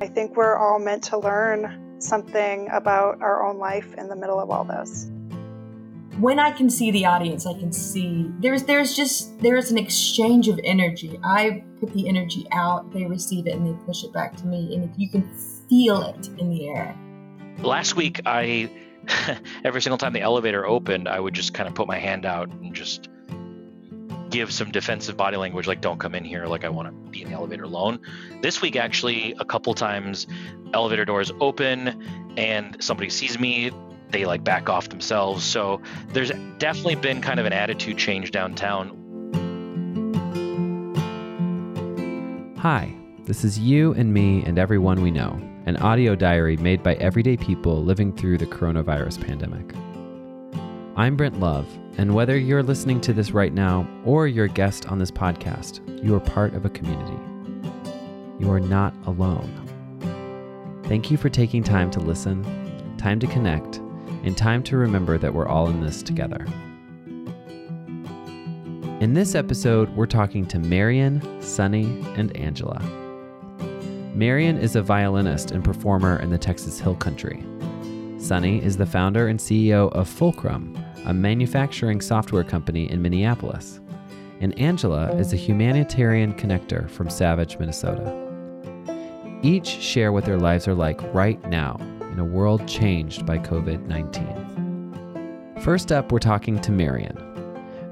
I think we're all meant to learn something about our own life in the middle of all this. When I can see the audience, I can see there's there's just there's an exchange of energy. I put the energy out, they receive it, and they push it back to me, and if you can feel it in the air. Last week, I every single time the elevator opened, I would just kind of put my hand out and just give some defensive body language, like "Don't come in here," like I want to be in the elevator alone. This week, actually, a couple times, elevator doors open and somebody sees me, they like back off themselves. So there's definitely been kind of an attitude change downtown. Hi, this is you and me and everyone we know an audio diary made by everyday people living through the coronavirus pandemic. I'm Brent Love, and whether you're listening to this right now or you're a guest on this podcast, you are part of a community. You are not alone. Thank you for taking time to listen, time to connect, and time to remember that we're all in this together. In this episode, we're talking to Marian, Sunny, and Angela. Marian is a violinist and performer in the Texas Hill Country. Sunny is the founder and CEO of Fulcrum, a manufacturing software company in Minneapolis. And Angela is a humanitarian connector from Savage, Minnesota. Each share what their lives are like right now in a world changed by COVID 19. First up, we're talking to Marian.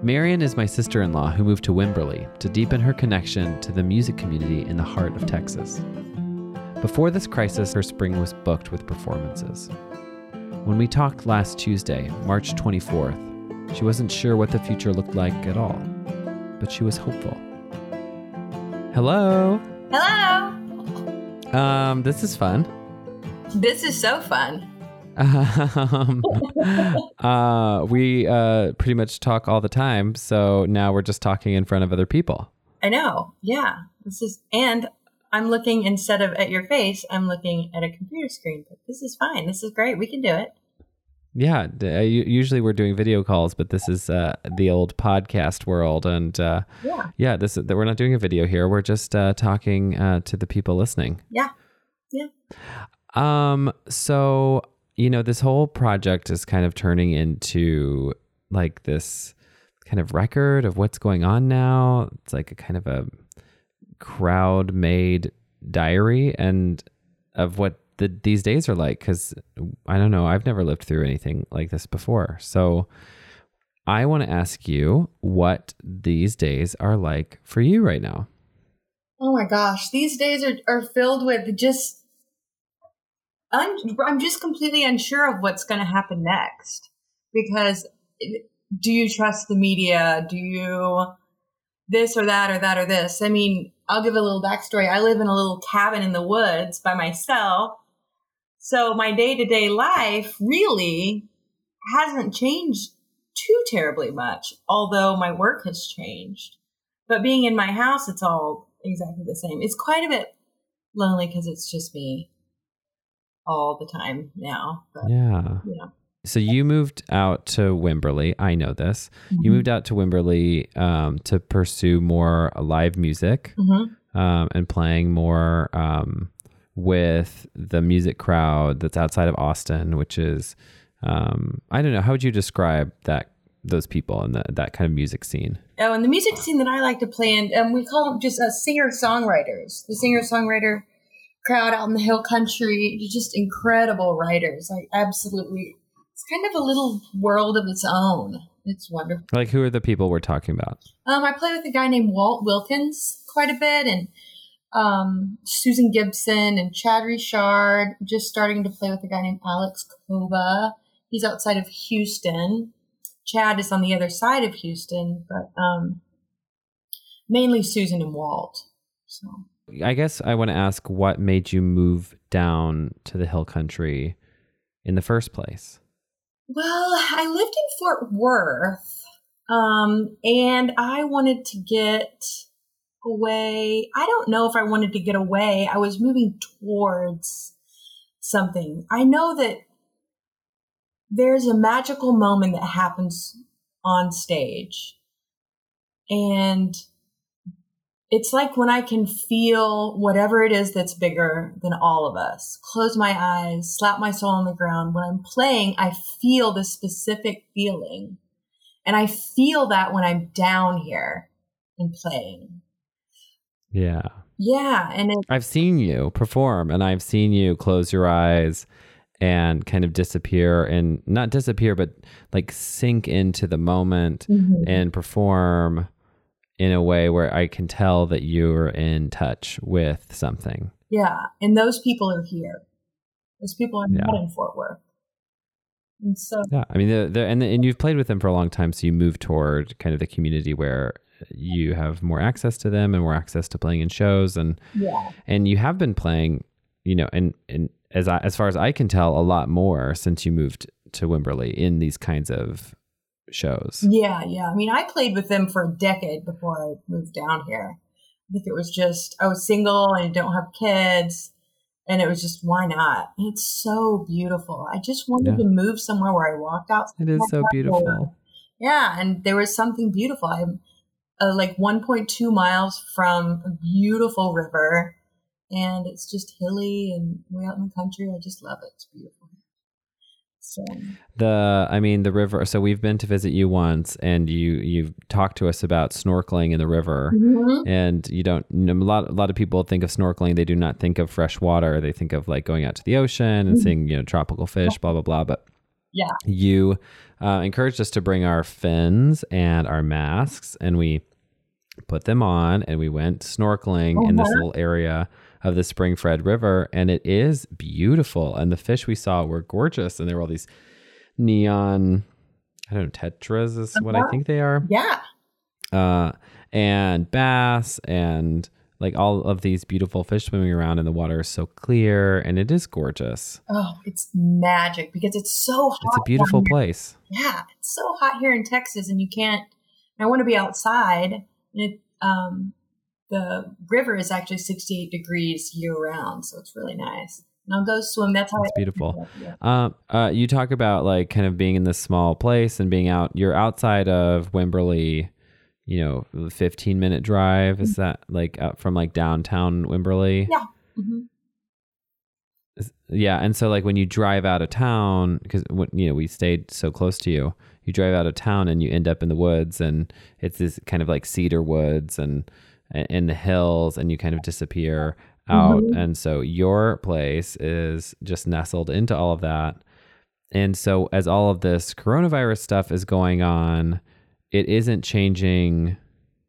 Marian is my sister in law who moved to Wimberley to deepen her connection to the music community in the heart of Texas. Before this crisis, her spring was booked with performances. When we talked last Tuesday, March 24th, she wasn't sure what the future looked like at all, but she was hopeful. Hello. Hello. Um, this is fun. This is so fun. Um, uh, we uh, pretty much talk all the time, so now we're just talking in front of other people. I know. Yeah. This is and I'm looking instead of at your face, I'm looking at a computer screen. But this is fine. This is great. We can do it. Yeah, uh, usually we're doing video calls, but this is uh, the old podcast world, and uh, Yeah. yeah, this is, we're not doing a video here. We're just uh, talking uh, to the people listening. Yeah, yeah. Um, so you know, this whole project is kind of turning into like this kind of record of what's going on now. It's like a kind of a crowd made diary and of what the, these days are like because I don't know, I've never lived through anything like this before. So I want to ask you what these days are like for you right now. Oh my gosh. These days are, are filled with just I'm I'm just completely unsure of what's going to happen next because do you trust the media? Do you this or that or that or this? I mean, I'll give a little backstory. I live in a little cabin in the woods by myself. So my day to day life really hasn't changed too terribly much, although my work has changed. But being in my house, it's all exactly the same. It's quite a bit lonely because it's just me all the time now. But Yeah. Yeah. So you moved out to Wimberley. I know this. You moved out to Wimberley um, to pursue more live music hmm um, and playing more um, with the music crowd that's outside of Austin, which is um, I don't know. How would you describe that those people and the, that kind of music scene? Oh, and the music scene that I like to play in, um, we call them just uh, singer songwriters. The singer songwriter crowd out in the hill country, just incredible writers. Like absolutely, it's kind of a little world of its own. It's wonderful. Like who are the people we're talking about? Um, I play with a guy named Walt Wilkins quite a bit, and um, Susan Gibson and Chad Richard. Just starting to play with a guy named Alex Koba. He's outside of Houston. Chad is on the other side of Houston, but um, mainly Susan and Walt. So I guess I want to ask what made you move down to the hill country in the first place. Well, I lived in Fort Worth, um, and I wanted to get away. I don't know if I wanted to get away. I was moving towards something. I know that there's a magical moment that happens on stage, and it's like when I can feel whatever it is that's bigger than all of us. Close my eyes, slap my soul on the ground. When I'm playing, I feel this specific feeling. And I feel that when I'm down here and playing. Yeah. Yeah. And it, I've seen you perform and I've seen you close your eyes and kind of disappear and not disappear, but like sink into the moment Mhm. and perform in a way where I can tell that you're in touch with something. yeah. And those people are here. Those people are Yeah. not in Fort Worth. And so, Yeah, I mean, they're, they're, and and you've played with them for a long time, so you move toward kind of the community where you have more access to them and more access to playing in shows, and yeah. and you have been playing, you know, and and as I, as far as I can tell, a lot more since you moved to Wimberley in these kinds of shows. Yeah, yeah. I mean, I played with them for a decade before I moved down here. I think it was just I was single and I don't have kids, and it was just why not? And it's so beautiful. I just wanted Yeah. to move somewhere where I walked out. It is so beautiful. Yeah, and there was something beautiful. I'm uh, like 1.2 miles from a beautiful river, and it's just hilly and way out in the country. I just love it. It's beautiful. So The I mean the river. So we've been to visit you once, and you you've talked to us about snorkeling in the river. Mhm. and you don't you know, a lot a lot of people think of snorkeling they do not think of fresh water they think of like going out to the ocean and Mhm. seeing you know tropical fish blah blah blah but Yeah. you uh, encouraged us to bring our fins and our masks and we put them on and we went snorkeling in this Uh-huh. little area of the Spring Fred river and it is beautiful and the fish we saw were gorgeous and there were all these neon i don't know tetras is what i Uh-huh. think they are yeah. uh, and bass and like all of these beautiful fish swimming around and the water is so clear and it is gorgeous. Oh, it's magic because it's so hot. It's a beautiful place. Yeah, it's so hot here in Texas, and you can't. I want to be outside, and it, um, the river is actually 68 degrees year round, so it's really nice. And I'll go swim. That's how It's beautiful. Yeah. Um, uh, you talk about like kind of being in this small place and being out. You're outside of Wimberley. You know, 15 minute drive. Is that like out from like downtown Wimberley? Yeah. Mhm. Yeah, and so like when you drive out of town, because you know we stayed so close to you, you drive out of town and you end up in the woods, and it's this kind of like cedar woods and in the hills, and you kind of disappear out, Mhm. and so your place is just nestled into all of that, and so as all of this coronavirus stuff is going on, it isn't changing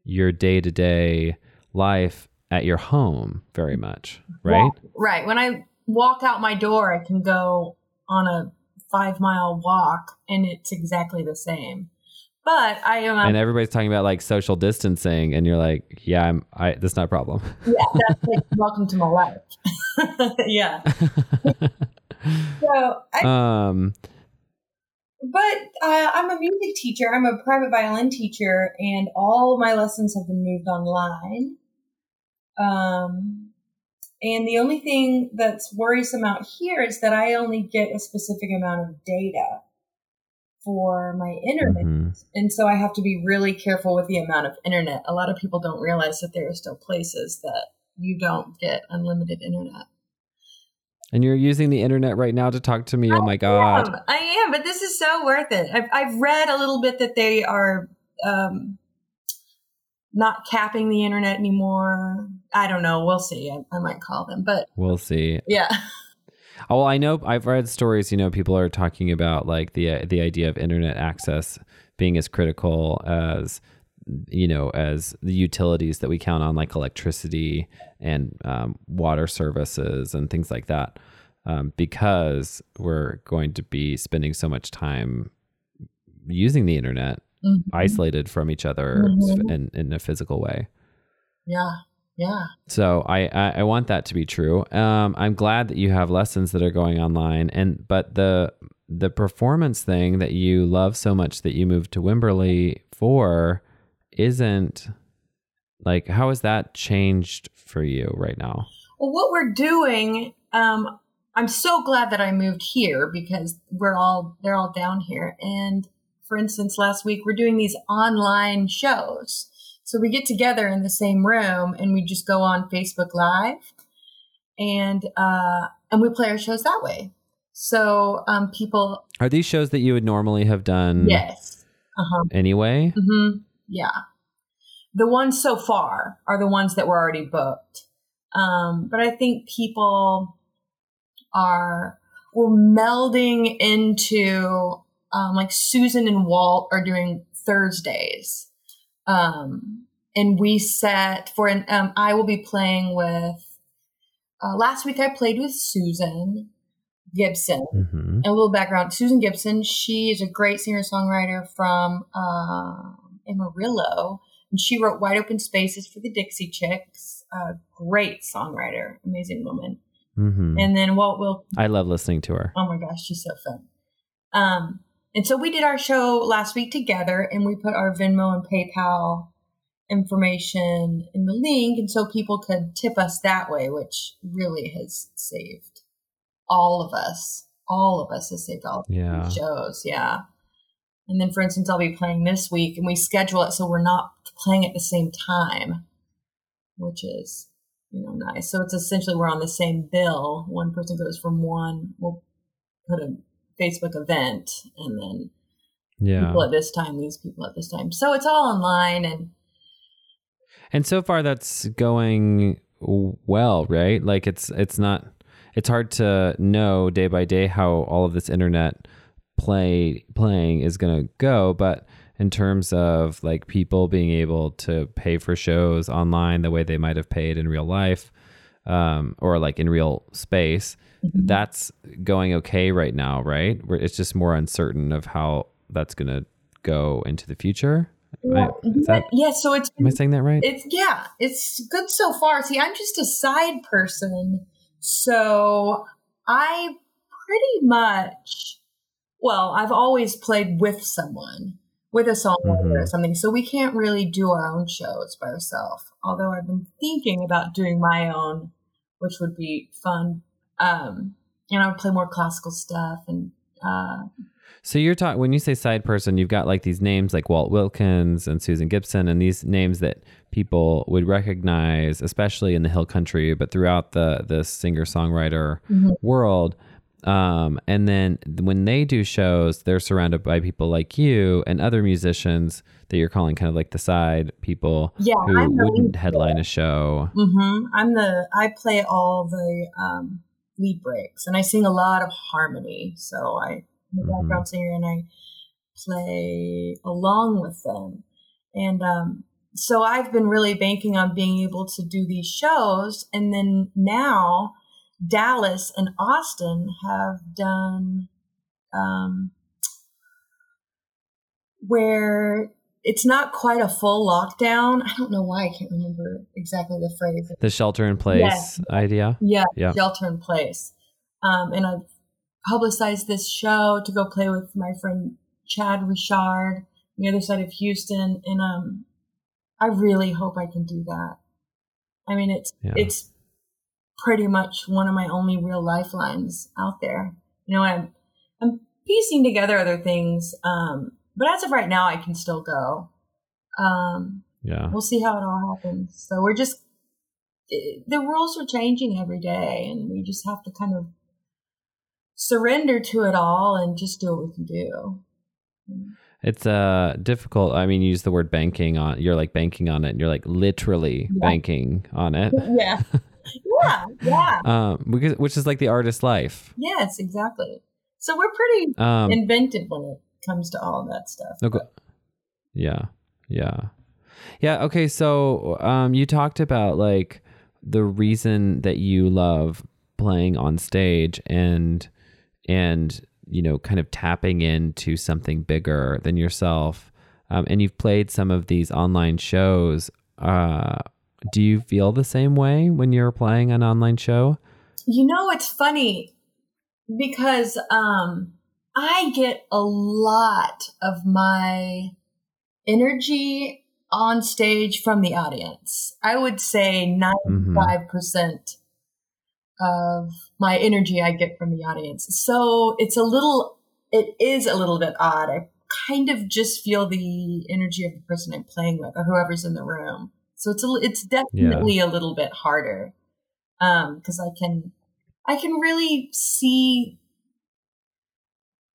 your day to day life at your home very much, right? Right. When I walk out my door, I can go on a five mile walk, and it's exactly the same. But I am. and everybody's talking about like social distancing and you're like yeah i'm i that's not a problem yeah, that's like, welcome to my life. yeah. So I um But uh, I'm a music teacher. I'm a private violin teacher, and all my lessons have been moved online. Um, and the only thing that's worrisome out here is that I only get a specific amount of data for my internet. mhm. And so I have to be really careful with the amount of internet. A lot of people don't realize that there are still places that you don't get unlimited internet. and you're using the internet right now to talk to me oh my god am. I am, but this is so worth it. I've, I've read a little bit that they are um, not capping the internet anymore. I don't know. We'll see. I, I might call them, but we'll see yeah, oh well i know i've read stories you know people are talking about like the the idea of internet access being as critical as you know as the utilities that we count on like electricity and um, water services and things like that um, because we're going to be spending so much time using the internet Mhm. isolated from each other Mhm. in, in a physical way yeah, yeah. so I, I I want that to be true. Um, I'm glad that you have lessons that are going online, and but the the performance thing that you love so much that you moved to Wimberley for isn't like how has that changed for you right now? Well, what we're doing, um, I'm so glad that I moved here because we're all they're all down here. And for instance, last week we're doing these online shows. So we get together in the same room and we just go on Facebook Live and uh, and we play our shows that way. So um, people, Are these shows that you would normally have done yes, uh huh, anyway? hmm yeah. The ones so far are the ones that were already booked, um, but I think people are we're melding into um, like Susan and Walt are doing Thursdays, um, and we set for an. Um, I will be playing with. Uh, last week I played with Susan Gibson, hmm and a little background susan gibson she is a great singer songwriter from uh, amarillo and she wrote wide open spaces for the dixie chicks a great songwriter amazing woman hmm and then walt will I love listening to her. oh my gosh she's so fun um, and so we did our show last week together and we put our venmo and paypal information in the link and so people could tip us that way which really has saved all of us. All of us has saved all of Yeah. shows yeah. And then for instance i'll be playing this week and we schedule it so we're not playing at the same time which is you know nice. So it's essentially we're on the same bill. One person goes from one we'll put a facebook event and then Yeah. people at this time these people at this time so it's all online and And so far that's going well, right? Like it's it's not it's hard to know day by day how all of this internet play playing is going to go, but in terms of like people being able to pay for shows online the way they might have paid in real life um, or like in real space, that's going okay right now, right? Where it's just more uncertain of how that's going to go into the future. I- that, yeah so it's am I saying that right? it's yeah it's good so far see i'm just a side person so i pretty much well i've always played with someone with a songwriter or Mhm. something so we can't really do our own shows by ourselves although i've been thinking about doing my own which would be fun um and i would play more classical stuff and uh So you're talking when you say side person, you've got like these names like Walt Wilkins and Susan Gibson, and these names that people would recognize, especially in the Hill Country, but throughout the the singer songwriter Mhm. world. Um, and then when they do shows, they're surrounded by people like you and other musicians that you're calling kind of like the side people yeah who wouldn't headline a show. Mm-hmm. I'm the I play all the um, lead breaks, and I sing a lot of harmony. So I, I'm a Mhm. background singer, and I play along with them. And um, so I've been really banking on being able to do these shows, and then now Dallas and Austin have done um, where it's not quite a full lockdown. I don't know why I can't remember exactly the phrase. The shelter in place Yes. idea. Yeah, Yeah. shelter in place. Um, and I've publicized this show to go play with my friend Chad Richard, on the other side of Houston, and um, I really hope I can do that. I mean, it's Yeah. it's pretty much one of my only real lifelines out there. You know, I'm I'm piecing together other things, um, but as of right now, I can still go. Um, Yeah. we'll see how it all happens. So we're just it- the rules are changing every day, and we just have to kind of surrender to it all and just do what we can do. It's uh difficult. I mean, you use the word banking on. You're like banking on it. And you're like literally Yeah. banking on it. Yeah, yeah, yeah. Um, because which is like the artist life. Yes, exactly. So we're pretty Um, inventive when it comes to all of that stuff. okay. Yeah, yeah, yeah. Okay, so um, you talked about like the reason that you love playing on stage and and you know kind of tapping into something bigger than yourself. Um, and you've played some of these online shows. Uh, do you feel the same way when you're playing an online show? You know, it's funny because um, I get a lot of my energy on stage from the audience. I would say 95% of my energy I get from the audience. So it's a little, it is a little bit odd. I kind of just feel the energy of the person I'm playing with or whoever's in the room. So it's a, it's definitely yeah. a little bit harder because um, I can I can really see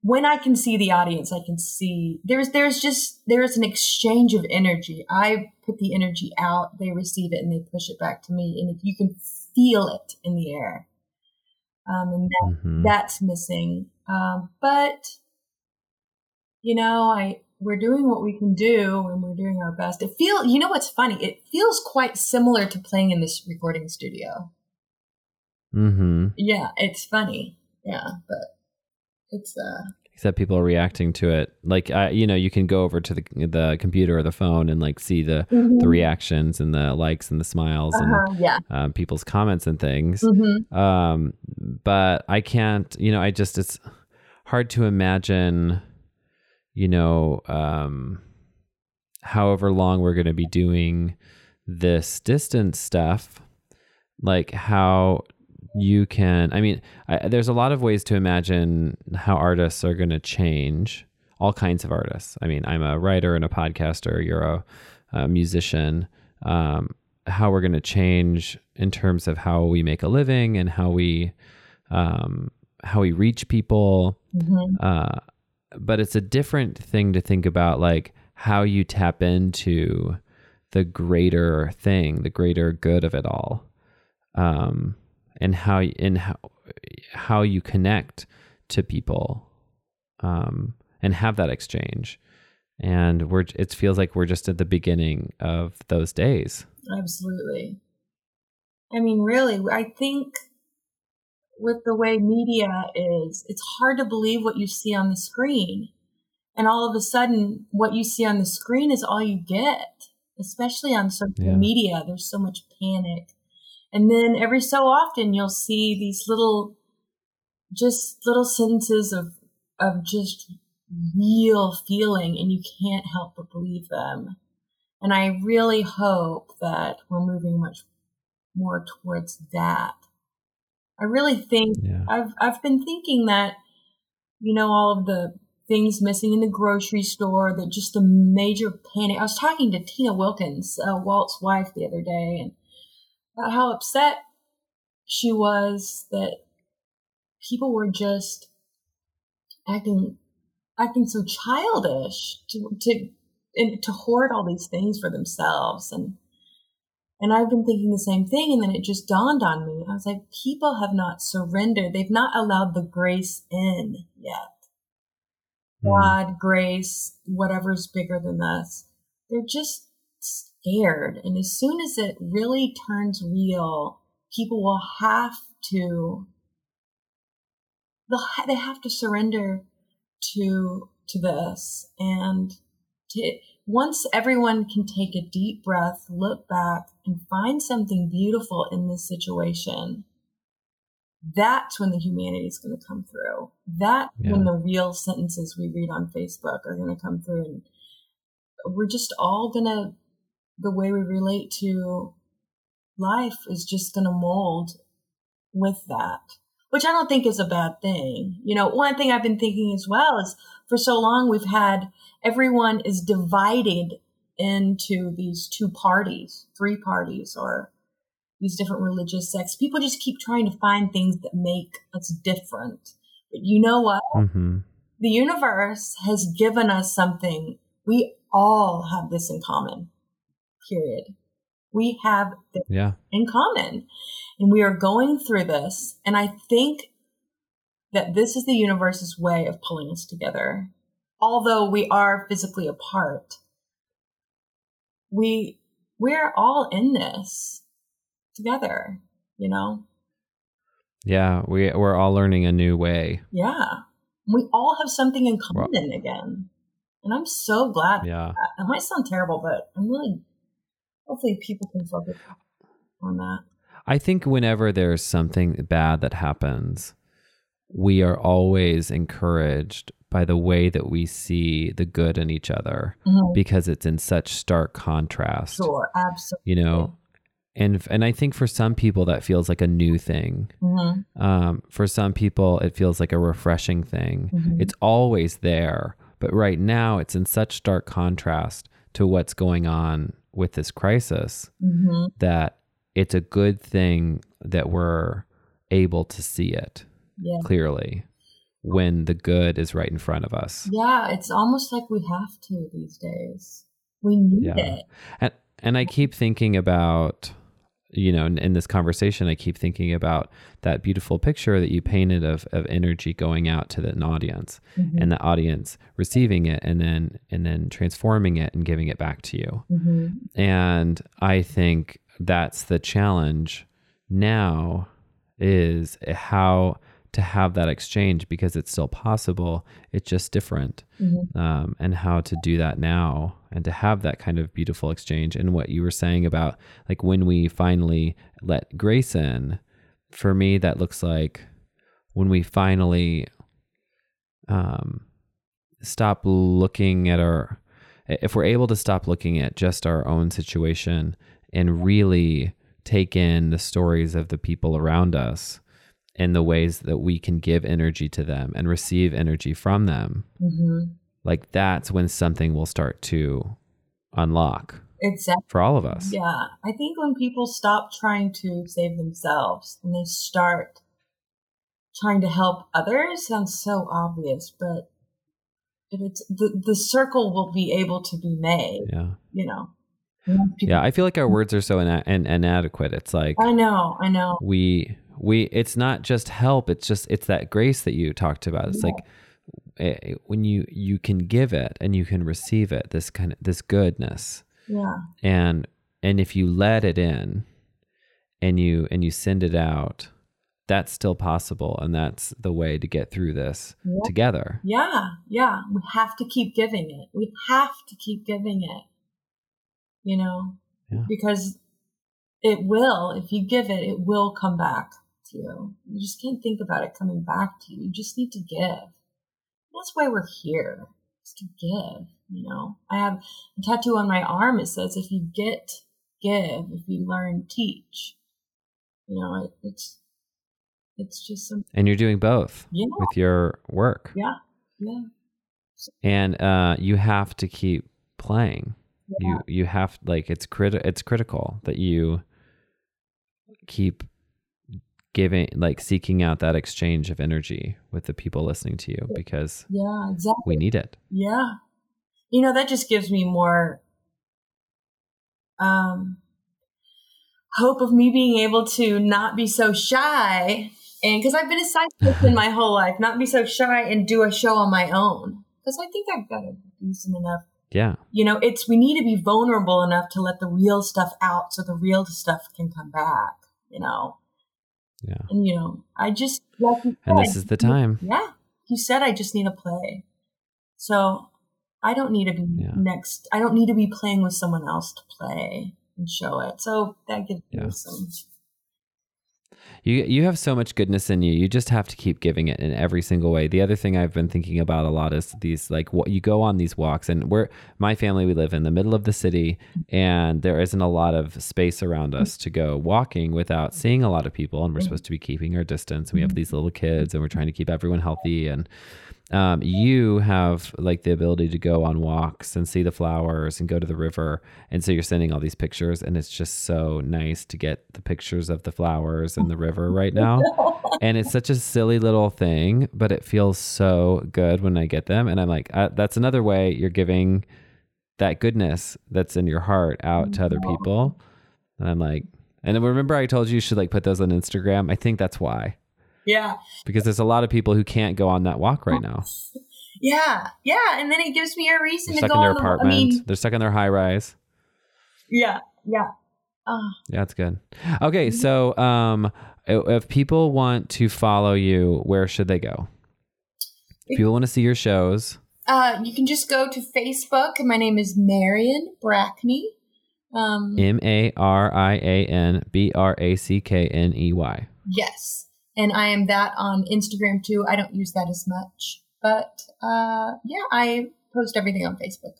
when I can see the audience. I can see there's there's just there's an exchange of energy. I put the energy out, they receive it, and they push it back to me, and you can feel it in the air. Um, and that, mm-hmm. that's missing. Um, but you know, I we're doing what we can do and we're doing our best. It feel you know what's funny? It feels quite similar to playing in this recording studio. Mm-hmm. Yeah, it's funny. Yeah, but it's uh except people are reacting to it like uh, you know you can go over to the the computer or the phone and like see the mm-hmm. the reactions and the likes and the smiles uh-huh, and yeah. um, people's comments and things mm-hmm. um, but i can't you know i just it's hard to imagine you know um, however long we're going to be doing this distance stuff like how you can i mean I, there's a lot of ways to imagine how artists are going to change all kinds of artists. I mean i'm a writer and a podcaster you're a, a musician. Um, how we're going to change in terms of how we make a living and how we um, how we reach people. Mm-hmm. uh, but it's a different thing to think about like how you tap into the greater thing the greater good of it all. Um, and how and how how you connect to people um, and have that exchange. And we're it feels like we're just at the beginning of those days. Absolutely. I mean really i think with the way media is it's hard to believe what you see on the screen. And all of a sudden what you see on the screen is all you get especially on social yeah. media. There's so much panic and then every so often you'll see these little, just little sentences of, of just real feeling and you can't help but believe them. And I really hope that we're moving much more towards that. I really think yeah. I've I've been thinking that, you know, all of the things missing in the grocery store, that just a major panic. I was talking to Tina Wilkins, uh, Walt's wife, the other day, and about how upset she was that people were just acting acting so childish to to to hoard all these things for themselves and and I've been thinking the same thing and then it just dawned on me. I was like people have not surrendered. They've not allowed the grace in yet. Mm. God, grace, whatever's bigger than us. They're just scared. And as soon as it really turns real, people will have to, they'll, they have to surrender to, to this. And to, once everyone can take a deep breath, look back and find something beautiful in this situation, that's when the humanity is going to come through. That yeah. when the real sentences we read on Facebook are going to come through and we're just all going to the way we relate to life is just going to mold with that, which I don't think is a bad thing. You know, one thing I've been thinking as well is for so long we've had everyone is divided into these two parties, three parties, or these different religious sects. People just keep trying to find things that make us different. But you know what? Mm-hmm. The universe has given us something. We all have this in common period. We have yeah. in common. And we are going through this. And I think that this is the universe's way of pulling us together. Although we are physically apart, we we're all in this together, you know? Yeah, we we're all learning a new way. Yeah. We all have something in common well, again. And I'm so glad. Yeah. It might sound terrible, but I'm really hopefully people can focus on that. I think whenever there's something bad that happens, we are always encouraged by the way that we see the good in each other mm-hmm. because it's in such stark contrast. Sure, absolutely. You know, and and I think for some people that feels like a new thing. Mm-hmm. Um, for some people, it feels like a refreshing thing. Mm-hmm. It's always there, But right now, it's in such stark contrast to what's going on with this crisis hmm that it's a good thing that we're able to see it Yeah. clearly when the good is right in front of us. Yeah, it's almost like we have to these days. We need Yeah. it. And and I keep thinking about you know in, in this conversation I keep thinking about that beautiful picture that you painted of of energy going out to an audience Mhm. and the audience receiving it and then and then transforming it and giving it back to you. Mhm. And I think that's the challenge now is how to have that exchange because it's still possible. It's just different. Mhm. Um, and how to do that now and to have that kind of beautiful exchange. And what you were saying about like when we finally let grace in, for me, that looks like when we finally um, stop looking at our, if we're able to stop looking at just our own situation and really take in the stories of the people around us and the ways that we can give energy to them and receive energy from them, Mhm. like that's when something will start to unlock Exactly. for all of us. Yeah. I think when people stop trying to save themselves and they start trying to help others sounds so obvious, but if it's the the circle will be able to be made, Yeah. you know. Yeah. I feel like our words are so ina- in- inadequate. It's like I know, I know. we, we, it's not just help. It's just, it's that grace that you talked about. It's like eh, when you, you can give it and you can receive it, this kind of, this goodness. Yeah. and and if you let it in and you and you send it out that's still possible and that's the way to get through this Yeah. together Yeah, yeah. We have to keep giving it. We have to keep giving it. You know? Yeah. Because it will, if you give it, it will come back to you. You just can't think about it coming back to you. You just need to give. That's why we're here, is to give, you know? I have a tattoo on my arm. It says, if you get, give. If you learn, teach. You know, it, it's, it's just some, and you're doing both yeah, with your work yeah, yeah. and uh you have to keep playing yeah. you you have like it's crit it's critical that you keep giving like seeking out that exchange of energy with the people listening to you because Yeah, exactly. we need it Yeah. You know, that just gives me more um hope of me being able to not be so shy and because I've been a side in my whole life, not be so shy and do a show on my own. Because I think I've got a decent enough yeah you know, it's we need to be vulnerable enough to let the real stuff out so the real stuff can come back, you know. Yeah And you know, I just like you and this is the time yeah. You said I just need to play. So I don't need to be Yeah. next. I don't need to be playing with someone else to play and show it. So that gives Yeah. me some. You you have so much goodness in you. You just have to keep giving it in every single way. The other thing I've been thinking about a lot is these like what you go on these walks and we're my family we live in the middle of the city and there isn't a lot of space around us to go walking without seeing a lot of people and we're mm. supposed to be keeping our distance. And We have mm. these little kids and we're trying to keep everyone healthy and um, you have like the ability to go on walks and see the flowers and go to the river. And so you're sending all these pictures and it's just so nice to get the pictures of the flowers and the river right now. And it's such a silly little thing but it feels so good when i get them. And i'm like uh, that's another way you're giving that goodness that's in your heart out to other people. And i'm like and then remember i told you you should like put those on instagram. I think that's why Yeah. because there's a lot of people who can't go on that walk right now Yeah. Yeah. And then it gives me a reason they're to stuck go in their on the, apartment I mean, they're stuck in their high rise yeah. Yeah. Uh, Yeah, it's good. Okay, so um, if people want to follow you, where should they go? If people want to see your shows, uh, you can just go to Facebook. My name is Marian Brackney. Um, M A R I A N B R A C K N E Y. Yes. And I am that on Instagram too. I don't use that as much. But uh, yeah, I post everything on Facebook.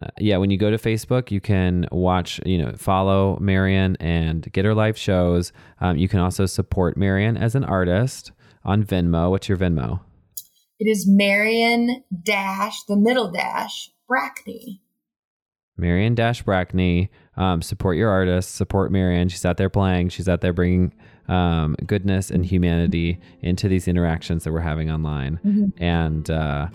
Uh, yeah, when you go to Facebook, you can watch, you know, follow Marian and get her live shows. Um, you can also support Marian as an artist on Venmo. What's your Venmo? It is Marian dash the middle dash Brackney. Marian Dash Brackney. Um, support your artists. Support Marian. She's out there playing. She's out there bringing um, goodness and humanity into these interactions that we're having online. Mm-hmm. And, uh,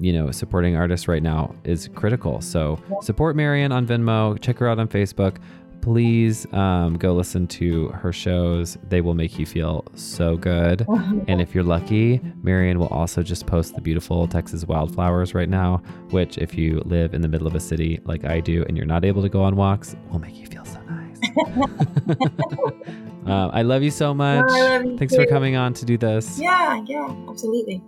you know, supporting artists right now is critical. So support Marian on Venmo. Check her out on Facebook. Please um, go listen to her shows. They will make you feel so good. And if you're lucky, Marian will also just post the beautiful Texas wildflowers right now, which, if you live in the middle of a city like I do and you're not able to go on walks, will make you feel so nice. uh, I love you so much. You Thanks for coming on to do this. Yeah, yeah, absolutely.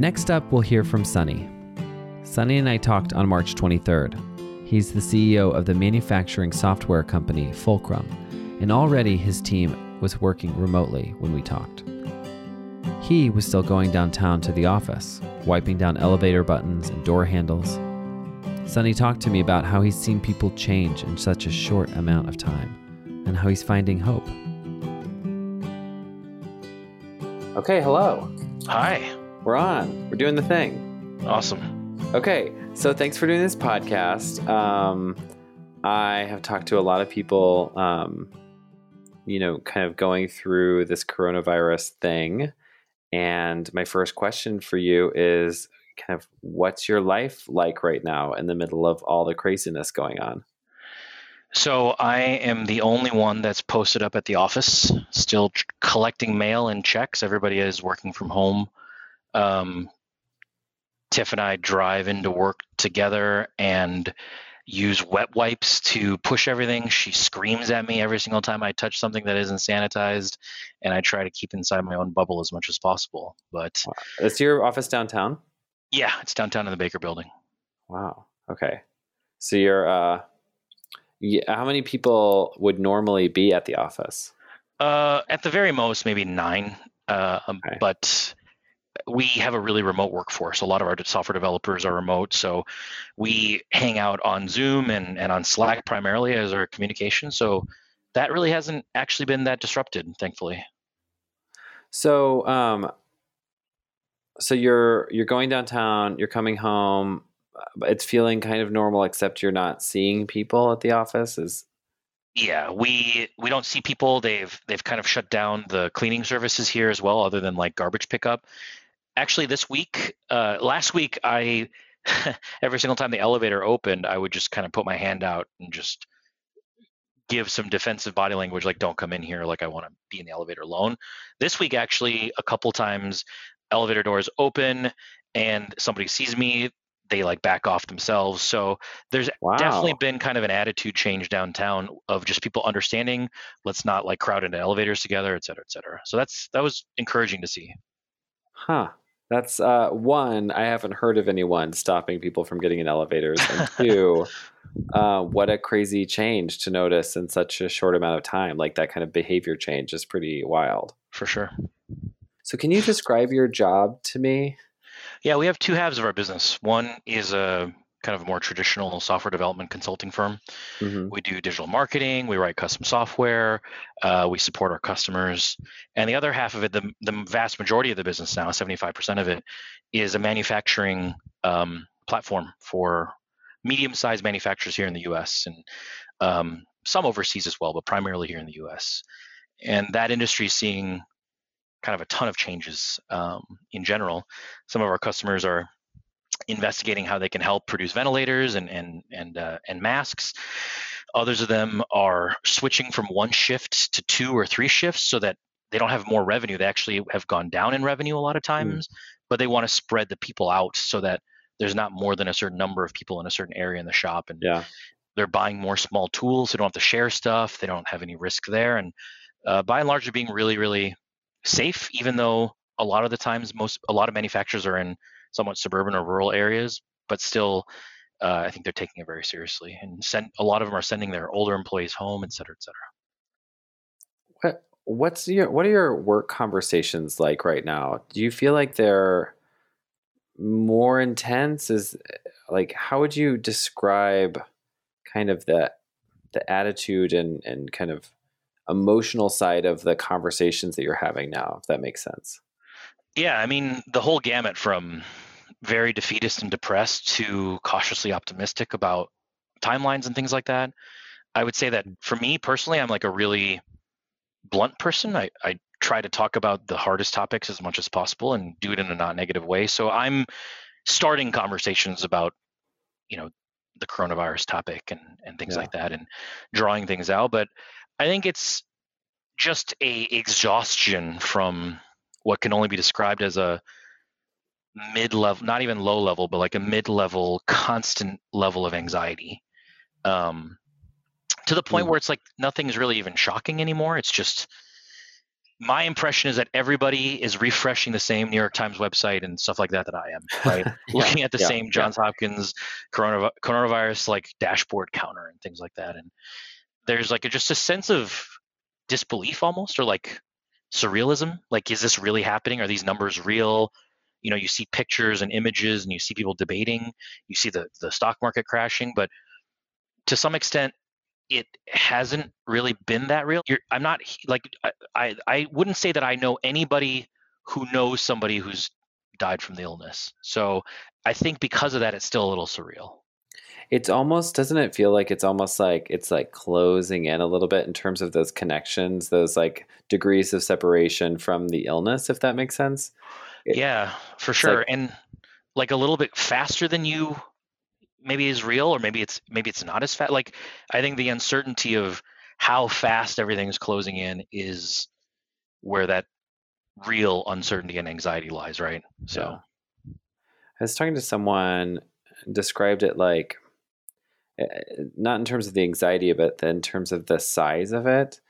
Next up, we'll hear from Sunny. Sunny and I talked on March 23rd. He's the CEO of the manufacturing software company Fulcrum, and already his team was working remotely when we talked. He was still going downtown to the office, wiping down elevator buttons and door handles. Sunny talked to me about how he's seen people change in such a short amount of time and how he's finding hope. Okay, hello. Hi. We're on. We're doing the thing. Awesome. Okay, so thanks for doing this podcast. Um, I have talked to a lot of people, um, you know, kind of going through this coronavirus thing. And my first question for you is kind of what's your life like right now in the middle of all the craziness going on? So I am the only one that's posted up at the office, still collecting mail and checks. Everybody is working from home. Um, Tiff and I drive into work together and use wet wipes to push everything. She screams at me every single time I touch something that isn't sanitized, and I try to keep inside my own bubble as much as possible. But Is your office downtown? yeah, it's downtown in the Baker Building. Wow. Okay. So you're, uh, how many people would normally be at the office? Uh, at the very most, maybe nine. Uh, um, Okay. But we have a really remote workforce. A lot of our software developers are remote, so we hang out on Zoom and, and on Slack primarily as our communication. So that really hasn't actually been that disrupted, thankfully. So, um, so you're you're going downtown. You're coming home. It's feeling kind of normal, except you're not seeing people at the office. Is Yeah, we we don't see people. They've they've kind of shut down the cleaning services here as well, other than like garbage pickup. Actually, this week, uh, last week, I every single time the elevator opened, I would just kind of put my hand out and just give some defensive body language, like "Don't come in here," like I want to be in the elevator alone. This week, actually, a couple times, elevator doors open and somebody sees me, they like back off themselves. So there's wow. definitely been kind of an attitude change downtown of just people understanding let's not like crowd into elevators together et cetera et cetera so that's that was encouraging to see Huh. That's uh, one. I haven't heard of anyone stopping people from getting in elevators. And two, uh, what a crazy change to notice in such a short amount of time. Like that kind of behavior change is pretty wild. for sure So, can you describe your job to me? yeah we have two halves of our business one is a kind of a more traditional software development consulting firm. Hmm we do digital marketing we write custom software uh, we support our customers and the other half of it the, the vast majority of the business now 75% of it is a manufacturing um, platform for medium-sized manufacturers here in the us and um, some overseas as well but primarily here in the us and that industry is seeing kind of a ton of changes um, in general. Some of our customers are investigating how they can help produce ventilators and and and uh, and masks. Others of them are switching from one shift to two or three shifts so that they don't have more revenue. They actually have gone down in revenue a lot of times, but they want to spread the people out so that there's not more than a certain number of people in a certain area in the shop. And Yeah. they're buying more small tools. They don't have to share stuff. They don't have any risk there. And uh, by and large, they're being really, really safe, even though a lot of the times, most a lot of manufacturers are in somewhat suburban or rural areas, but still, uh, I think they're taking it very seriously. And send a lot of them are sending their older employees home, et cetera, et cetera. What what's your what are your work conversations like right now? Do you feel like they're more intense? Is like how would you describe kind of the the attitude and and kind of emotional side of the conversations that you're having now, if that makes sense. Yeah, I mean the whole gamut from very defeatist and depressed to cautiously optimistic about timelines and things like that. I would say that for me personally, I'm like a really blunt person. I, I try to talk about the hardest topics as much as possible and do it in a not negative way. So I'm starting conversations about, you know, the coronavirus topic and, and things yeah. like that and drawing things out. But I think it's just a exhaustion from what can only be described as a mid level, not even low level, but like a mid level, constant level of anxiety. Um, to the point mm. where it's like nothing's really even shocking anymore. It's just my impression is that everybody is refreshing the same New York Times website and stuff like that that I am, right? yeah, Looking at the yeah, same Johns yeah. Hopkins coronavirus, coronavirus like dashboard counter and things like that. And there's like a, just a sense of disbelief almost or like surrealism. Like, is this really happening? Are these numbers real? You know, you see pictures and images and you see people debating, you see the, the stock market crashing, but to some extent, it hasn't really been that real. You're, I'm not like I, I wouldn't say that I know anybody who knows somebody who's died from the illness. So I think because of that, it's still a little surreal. It's almost doesn't it feel like it's almost like it's like closing in a little bit in terms of those connections, those like degrees of separation from the illness, if that makes sense. It, yeah, for sure, like, and like a little bit faster than you maybe is real or maybe it's maybe it's not as fast like i think the uncertainty of how fast everything's closing in is where that real uncertainty and anxiety lies right so yeah. i was talking to someone described it like Uh, not in terms of the anxiety but in terms of the size of it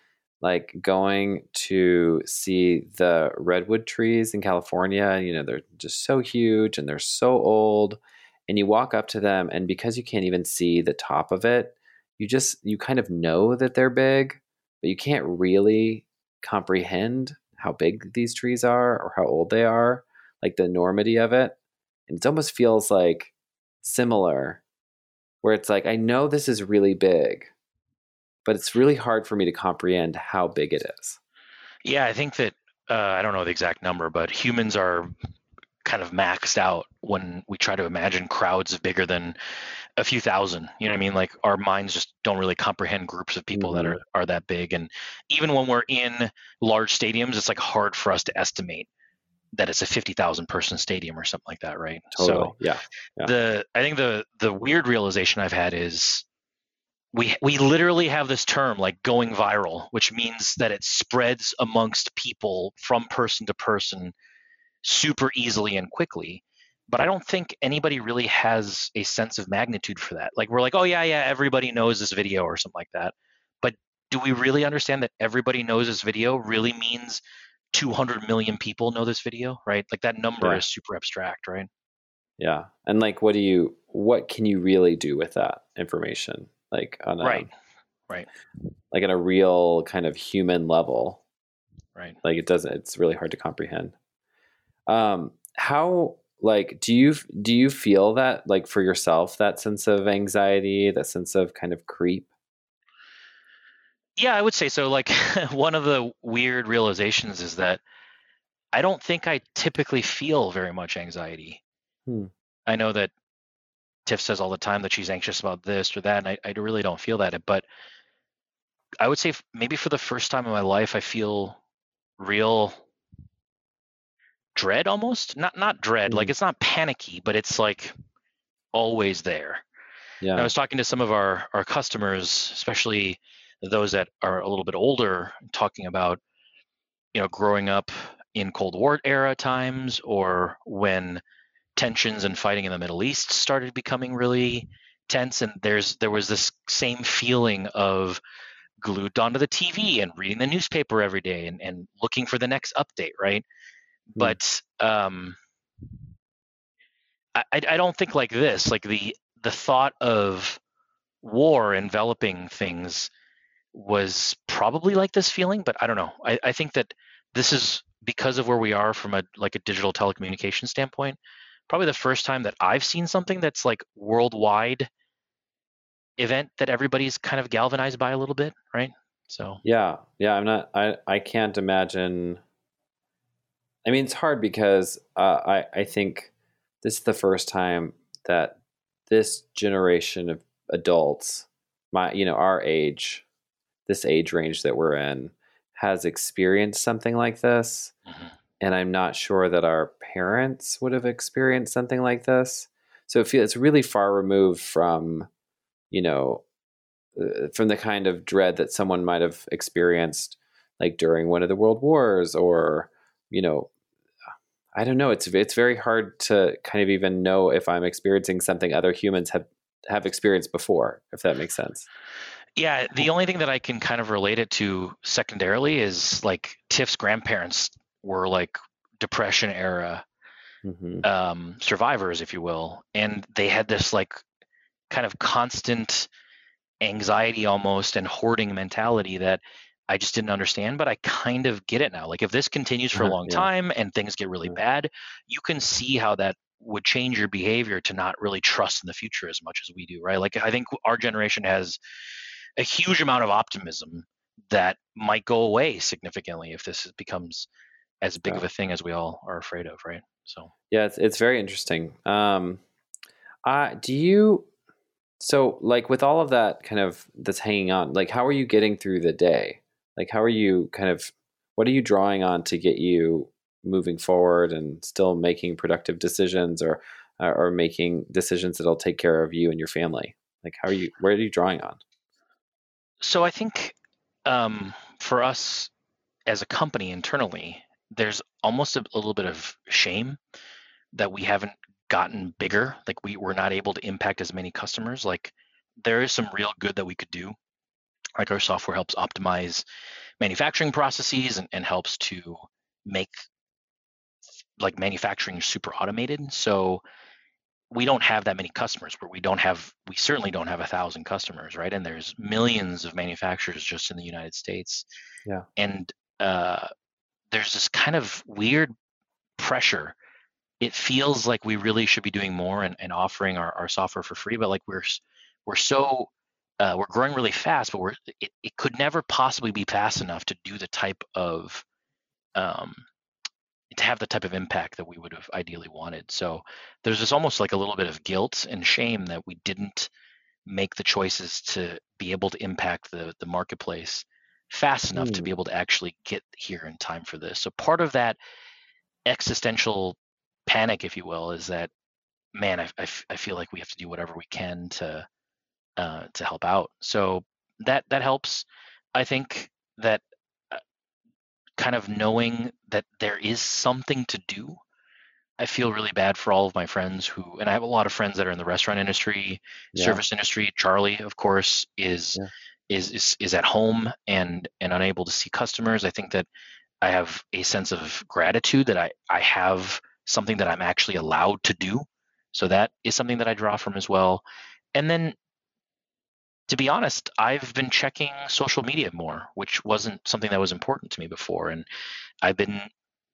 like going to see the redwood trees in california you know they're just so huge and they're so old and you walk up to them and because you can't even see the top of it you just you kind of know that they're big but you can't really comprehend how big these trees are or how old they are like the enormity of it. And it almost feels like similar where it's like i know this is really big but it's really hard for me to comprehend how big it is yeah i think that uh, i don't know the exact number but humans are kind of maxed out when we try to imagine crowds bigger than a few thousand. You know what I mean? Like our minds just don't really comprehend groups of people mm-hmm. that are, are that big. And even when we're in large stadiums, it's like hard for us to estimate that it's a 50,000 person stadium or something like that, right? Totally. So yeah. yeah. The I think the the weird realization I've had is we we literally have this term like going viral, which means that it spreads amongst people from person to person super easily and quickly but I don't think anybody really has a sense of magnitude for that. Like we're like, oh yeah, yeah, everybody knows this video or something like that. But do we really understand that everybody knows this video really means 200 million people know this video, right? Like that number yeah. is super abstract, right? Yeah. And like what do you what can you really do with that information? Like on a Right. Right. Like at a real kind of human level. Right. Like it doesn't it's really hard to comprehend. Um, how like do you do you feel that like for yourself that sense of anxiety, that sense of kind of creep? Yeah, I would say so. Like one of the weird realizations is that I don't think I typically feel very much anxiety. Hmm. I know that Tiff says all the time that she's anxious about this or that, and I, I really don't feel that. But I would say maybe for the first time in my life, I feel real dread almost not not dread mm. like it's not panicky but it's like always there yeah and i was talking to some of our our customers especially those that are a little bit older talking about you know growing up in cold war era times or when tensions and fighting in the middle east started becoming really tense and there's there was this same feeling of glued onto the tv and reading the newspaper every day and, and looking for the next update right Hmm. but um, I, I don't think like this. Like the the thought of war enveloping things was probably like this feeling, but I don't know. I, I think that this is because of where we are from a like a digital telecommunication standpoint. Probably the first time that I've seen something that's like worldwide event that everybody's kind of galvanized by a little bit, right? So Yeah, yeah. I'm not. I I can't imagine. I mean, it's hard because uh, I I think this is the first time that this generation of adults, my you know our age, this age range that we're in, has experienced something like this, Mhm. and I'm not sure that our parents would have experienced something like this. So it feels it's really far removed from, you know, uh, from the kind of dread that someone might have experienced like during one of the world wars or you know i don't know it's it's very hard to kind of even know if i'm experiencing something other humans have have experienced before if that makes sense Yeah, the only thing that I can kind of relate it to secondarily is like Tiff's grandparents were like depression era hmm um, survivors, if you will, and they had this like kind of constant anxiety almost and hoarding mentality that I just didn't understand, but I kind of get it now. Like if this continues for a Uh-huh, long yeah. time and things get really Yeah. bad, you can see how that would change your behavior to not really trust in the future as much as we do, right? Like I think our generation has a huge amount of optimism that might go away significantly if this becomes as big of a thing as we all are afraid of, right? So yeah it's, it's very interesting. Um uh do you so like with all of that kind of that's hanging on like how are you getting through the day? Like how are you kind of what are you drawing on to get you moving forward and still making productive decisions or uh, or making decisions that'll take care of you and your family? Like how are you where are you drawing on So I think um, for us as a company internally, there's almost a, a little bit of shame that we haven't gotten bigger. Like we were not able to impact as many customers. Like there is some real good that we could do. Like our software helps optimize manufacturing processes and, and helps to make like manufacturing super automated. So we don't have that many customers where we don't have we certainly don't have a thousand customers right? And there's millions of manufacturers just in the united states. Yeah. and uh, there's this kind of weird pressure. It feels like we really should be doing more and, and offering our, our software for free but like we're we're so uh, we're growing really fast but we're it, it could never possibly be fast enough to do the type of um, to have the type of impact that we would have ideally wanted. So there's this almost like a little bit of guilt and shame that we didn't make the choices to be able to impact the the marketplace fast enough to Hmm. be able to actually get here in time for this. So part of that existential panic, if you will, is that man, I, I, f- I feel like we have to do whatever we can to uh, to help out. So that that helps. I think that kind of knowing that there is something to do. I feel really bad for all of my friends who, and I have a lot of friends that are in the restaurant industry, Yeah. service industry. Charlie, of course, is Yeah. is is is at home and and unable to see customers. I think that I have a sense of gratitude that I I have something that I'm actually allowed to do. So that is something that I draw from as well. And then to be honest, I've been checking social media more, which wasn't something that was important to me before. And I've been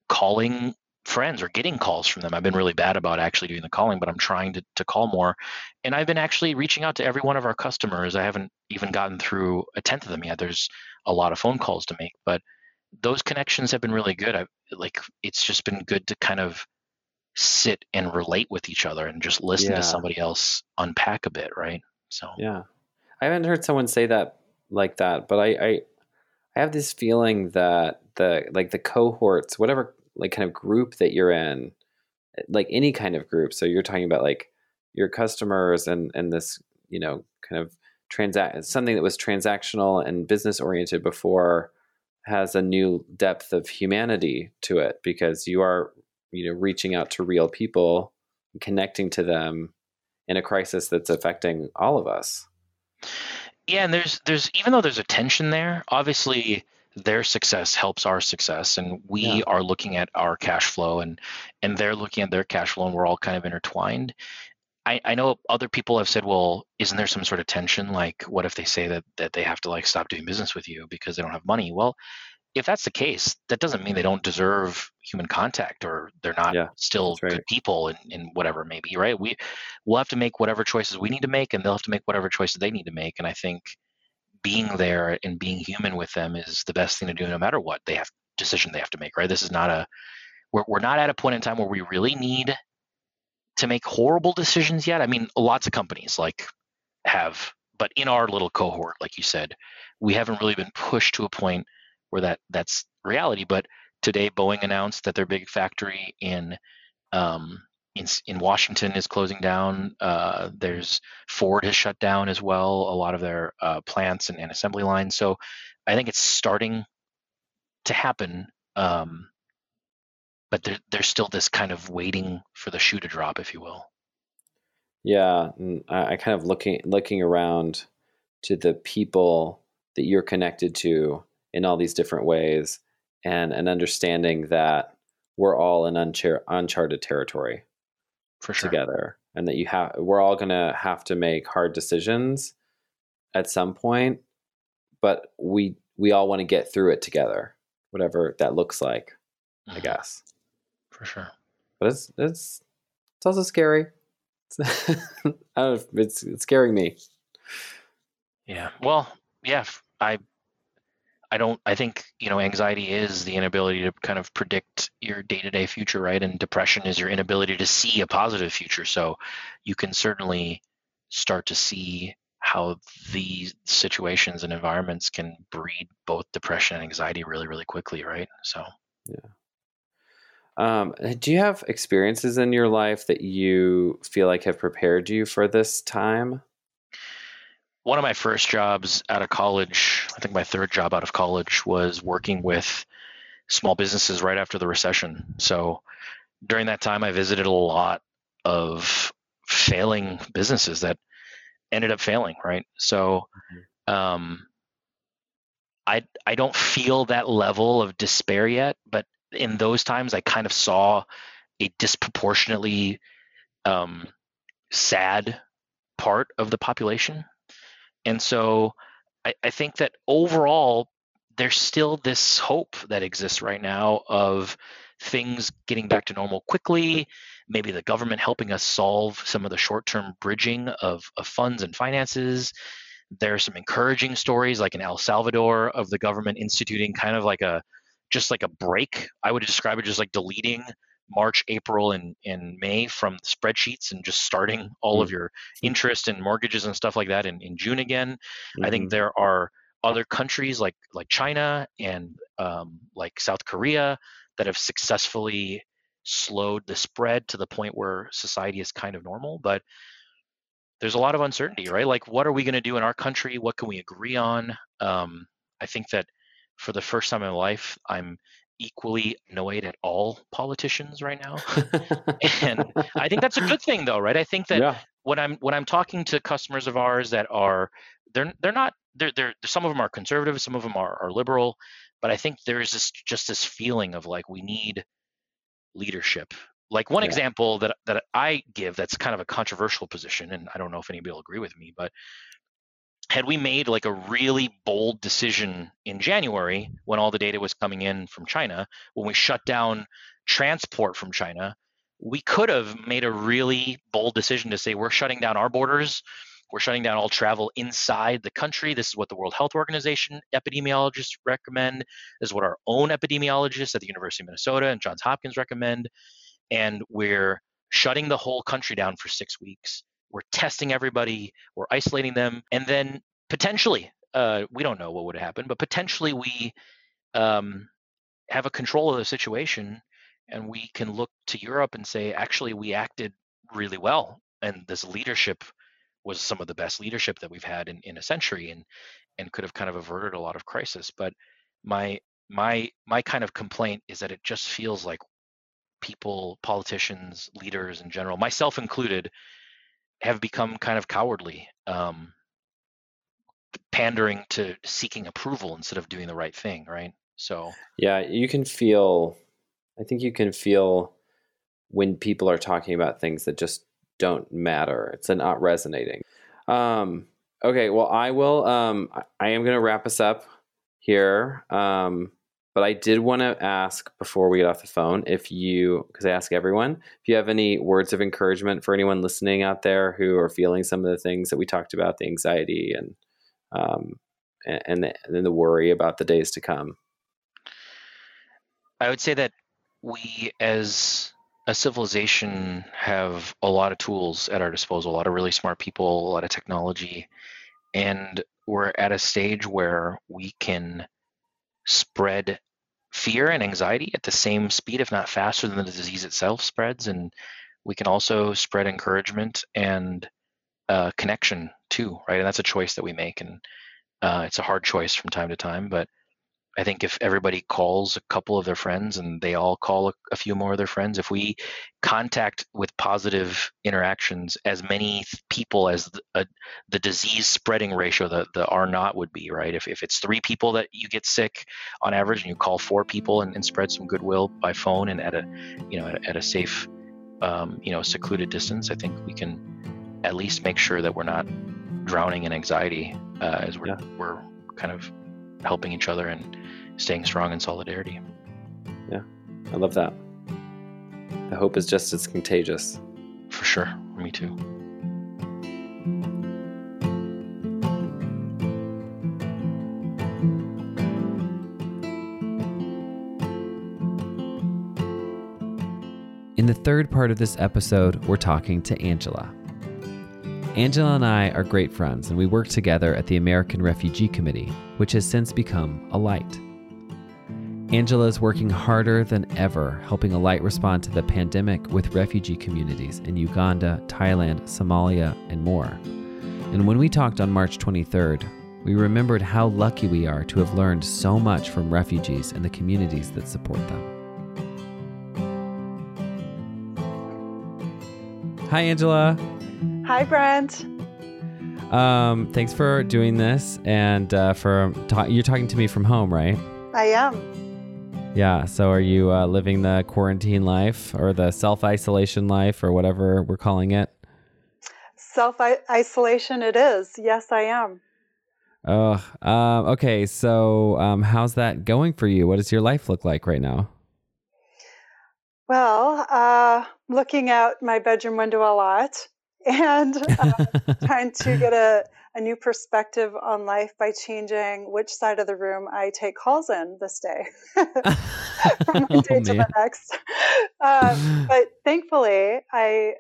calling friends or getting calls from them. I've been really bad about actually doing the calling, but I'm trying to, to call more. And I've been actually reaching out to every one of our customers. I haven't even gotten through a tenth of them yet. There's a lot of phone calls to make, but those connections have been really good. I like it's just been good to kind of sit and relate with each other and just listen Yeah. to somebody else unpack a bit, right? So Yeah. I haven't heard someone say that like that, but I, I I have this feeling that the like the cohorts, whatever like kind of group that you're in, like any kind of group. So you're talking about like your customers and and this, you know, kind of transact something that was transactional and business oriented before has a new depth of humanity to it because you are, you know, reaching out to real people, connecting to them in a crisis that's affecting all of us. Yeah, and there's there's even though there's a tension there, obviously their success helps our success and we Yeah. are looking at our cash flow and and they're looking at their cash flow and we're all kind of intertwined. I, I know other people have said, well, isn't there some sort of tension? Like, what if they say that that they have to like stop doing business with you because they don't have money? Well, if that's the case, that doesn't mean they don't deserve human contact or they're not Yeah, still right. good people and, and whatever it may be, right? We we'll have to make whatever choices we need to make and they'll have to make whatever choices they need to make. And I think being there and being human with them is the best thing to do no matter what they have decision they have to make, right? This is not a we're we're not at a point in time where we really need to make horrible decisions yet. I mean, lots of companies like have, but in our little cohort, like you said, we haven't really been pushed to a point that that's reality. But today, Boeing announced that their big factory in um, in, in Washington is closing down. Uh, there's Ford has shut down as well a lot of their uh, plants and, and assembly lines. So I think it's starting to happen. Um, but there, there's still this kind of waiting for the shoe to drop, if you will. Yeah, I, I kind of looking looking around to the people that you're connected to in all these different ways, and an understanding that we're all in unchar- uncharted territory For sure. together, and that you have we're all gonna have to make hard decisions at some point, but we we all want to get through it together, whatever that looks like, I Mhm, guess. For sure. But it's it's it's also scary. It's, I don't know, if it's it's scaring me. Yeah. Well, yeah. I, I don't. I think you know, anxiety is the inability to kind of predict your day-to-day future, right? And depression is your inability to see a positive future. So, you can certainly start to see how these situations and environments can breed both depression and anxiety really, really quickly, right? So. Yeah. Um, do you have experiences in your life that you feel like have prepared you for this time? One of my first jobs out of college, I think my third job out of college, was working with small businesses right after the recession. So during that time, I visited a lot of failing businesses that ended up failing, right? So um, I I don't feel that level of despair yet, but in those times, I kind of saw a disproportionately um, sad part of the population and so I, I think that overall, there's still this hope that exists right now of things getting back to normal quickly, maybe the government helping us solve some of the short term bridging of, of funds and finances. There are some encouraging stories, like in El Salvador, of the government instituting kind of like a just like a break. I would describe it just like deleting March, April, and, and May from spreadsheets and just starting all of your interest and mortgages and stuff like that in, in June again. I think Mhm. there are other countries like like China and um, like South Korea that have successfully slowed the spread to the point where society is kind of normal. But there's a lot of uncertainty, right? Like, what are we going to do in our country? What can we agree on? Um, I think that for the first time in my life, I'm equally annoyed at all politicians right now. and I think that's a good thing, though, right? I think that yeah, when I'm when I'm talking to customers of ours that are they're they're not they're they're some of them are conservative, some of them are, are liberal, but I think there is this just this feeling of like we need leadership. Like one Yeah. example that that I give that's kind of a controversial position, and I don't know if anybody will agree with me, but had we made like a really bold decision in January when all the data was coming in from China, when we shut down transport from China, we could have made a really bold decision to say we're shutting down our borders. We're shutting down all travel inside the country. This is what the World Health Organization epidemiologists recommend. This is what our own epidemiologists at the University of Minnesota and Johns Hopkins recommend. And we're shutting the whole country down for six weeks. We're testing everybody, we're isolating them, and then potentially, uh, we don't know what would happen, but potentially we um, have a control of the situation and we can look to Europe and say, actually, we acted really well, and this leadership was some of the best leadership that we've had in, in a century, and and could have kind of averted a lot of crisis. But my my my kind of complaint is that it just feels like people, politicians, leaders in general, myself included, have become kind of cowardly, um, pandering to seeking approval instead of doing the right thing, right? So yeah. You can feel. I think you can feel when people are talking about things that just don't matter. It's not resonating. Um, okay, well, I will. Um, I- am going to wrap us up here. Um, but I did want to ask before we get off the phone if you, because I ask everyone, if you have any words of encouragement for anyone listening out there who are feeling some of the things that we talked about, the anxiety and um, and the, and the worry about the days to come. I would say that we, as a civilization, have a lot of tools at our disposal, a lot of really smart people, a lot of technology, and we're at a stage where we can spread fear and anxiety at the same speed, if not faster, than the disease itself spreads. And we can also spread encouragement and uh, connection too, right? And that's a choice that we make, and uh, it's a hard choice from time to time. But I think if everybody calls a couple of their friends and they all call a, a few more of their friends, if we contact with positive interactions as many people as the, uh, the disease spreading ratio, the, the R naught would be, right? If, if it's three people that you get sick on average and you call four people and, and spread some goodwill by phone and at a, you know, at, at a safe, um, you know, secluded distance, I think we can at least make sure that we're not drowning in anxiety uh, as we're, yeah. we're kind of helping each other and staying strong in solidarity. Yeah, I love that. The hope is just as contagious. For sure. Me too. In the third part of this episode, we're talking to Angela. Angela and I are great friends, and we work together at the American Refugee Committee, which has since become Alight. Angela is working harder than ever helping Alight respond to the pandemic with refugee communities in Uganda, Thailand, Somalia, and more. And when we talked on March 23rd, we remembered how lucky we are to have learned so much from refugees and the communities that support them. Hi, Angela. Hi, Brent. Um, thanks for doing this, and uh, for ta- you're talking to me from home, right? I am. Yeah. So, are you uh, living the quarantine life or the self isolation life or whatever we're calling it? Self isolation, it is. Yes, I am. Oh, um, okay. So, um, how's that going for you? What does your life look like right now? Well, uh, looking out my bedroom window a lot and uh, trying to get a, a new perspective on life by changing which side of the room I take calls in this day from one day oh, to the next. Uh, but thankfully, I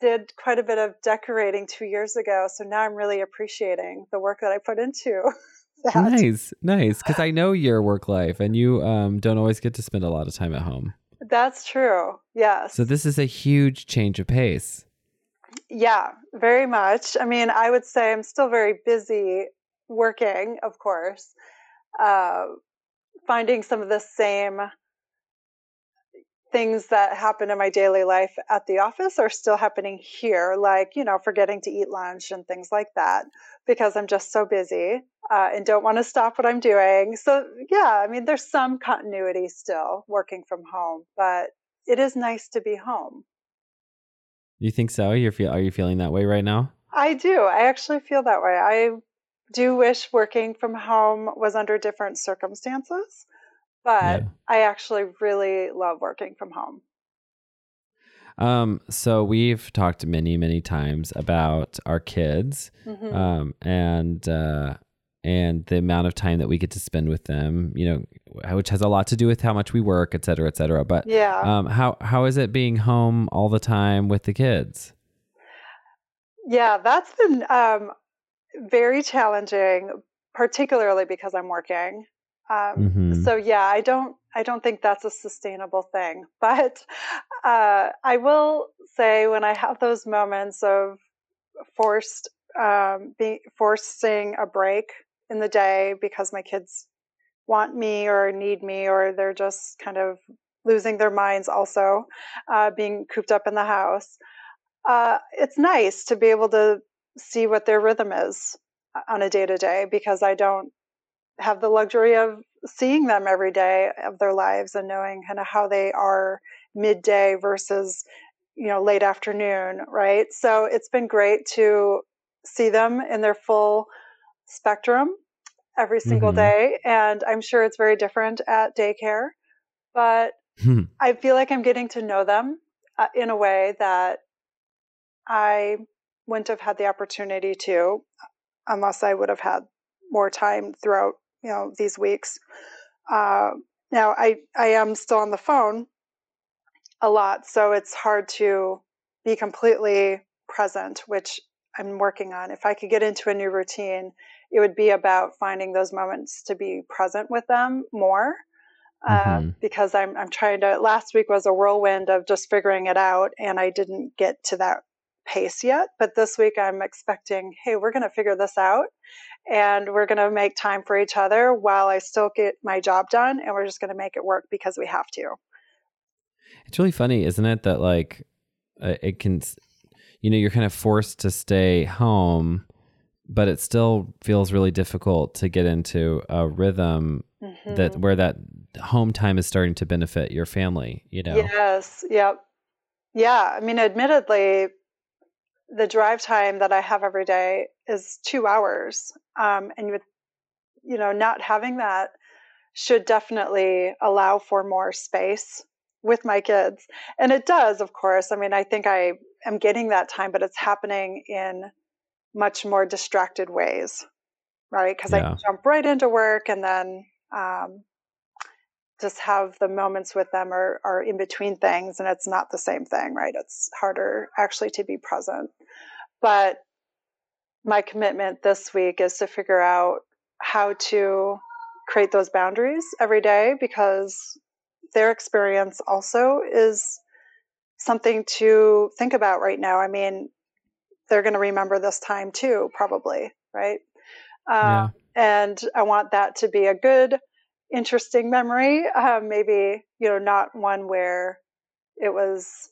did quite a bit of decorating two years ago. So now I'm really appreciating the work that I put into that. Nice, nice. Because I know your work life and you um, don't always get to spend a lot of time at home. That's true. Yes. So this is a huge change of pace. Yeah, very much. I mean, I would say I'm still very busy working, of course, uh, finding some of the same things that happen in my daily life at the office are still happening here, like, you know, forgetting to eat lunch and things like that, because I'm just so busy uh, and don't want to stop what I'm doing. So, yeah, I mean, there's some continuity still working from home, but it is nice to be home. You think so? You're feel are you feeling that way right now? I do. I actually feel that way. I do wish working from home was under different circumstances, but yeah. I actually really love working from home. Um, so we've talked many, many times about our kids, mm-hmm. um, and uh, and the amount of time that we get to spend with them, you know, which has a lot to do with how much we work, et cetera, et cetera. But yeah, um, how how is it being home all the time with the kids? Yeah, that's been um, very challenging, particularly because I'm working. Um, mm-hmm. So yeah, I don't I don't think that's a sustainable thing. But uh, I will say when I have those moments of forced um, be forcing a break in the day because my kids want me or need me or they're just kind of losing their minds also uh, being cooped up in the house. Uh, it's nice to be able to see what their rhythm is on a day to day because i don't have the luxury of seeing them every day of their lives and knowing kind of how they are midday versus you know late afternoon right? So it's been great to see them in their full spectrum every single mm-hmm. day, and I'm sure it's very different at daycare. But hmm. I feel like I'm getting to know them uh, in a way that I wouldn't have had the opportunity to unless I would have had more time throughout you know these weeks. Uh, now I I am still on the phone a lot, so it's hard to be completely present, which I'm working on. If I could get into a new routine, it would be about finding those moments to be present with them more. Uh, mm-hmm. because I'm I'm trying to. Last week was a whirlwind of just figuring it out, and I didn't get to that pace yet. But this week I'm expecting, hey, we're going to figure this out, and we're going to make time for each other while I still get my job done, and we're just going to make it work because we have to. It's really funny, isn't it? That like uh, it can, you know, you're kind of forced to stay home, but it still feels really difficult to get into a rhythm mm-hmm. that where that home time is starting to benefit your family. You know. Yes. Yep. Yeah. I mean, admittedly, the drive time that I have every day is two hours, um, and with you know not having that should definitely allow for more space with my kids. And it does, of course. I mean, I think I am getting that time, but it's happening in much more distracted ways, right? Because yeah. I jump right into work and then um, just have the moments with them are, are in between things, and it's not the same thing, right? It's harder actually to be present. But my commitment this week is to figure out how to create those boundaries every day because their experience also is something to think about right now. I mean, they're going to remember this time too, probably, right? Yeah. And I want that to be a good, interesting memory. Uh, maybe, you know, not one where it was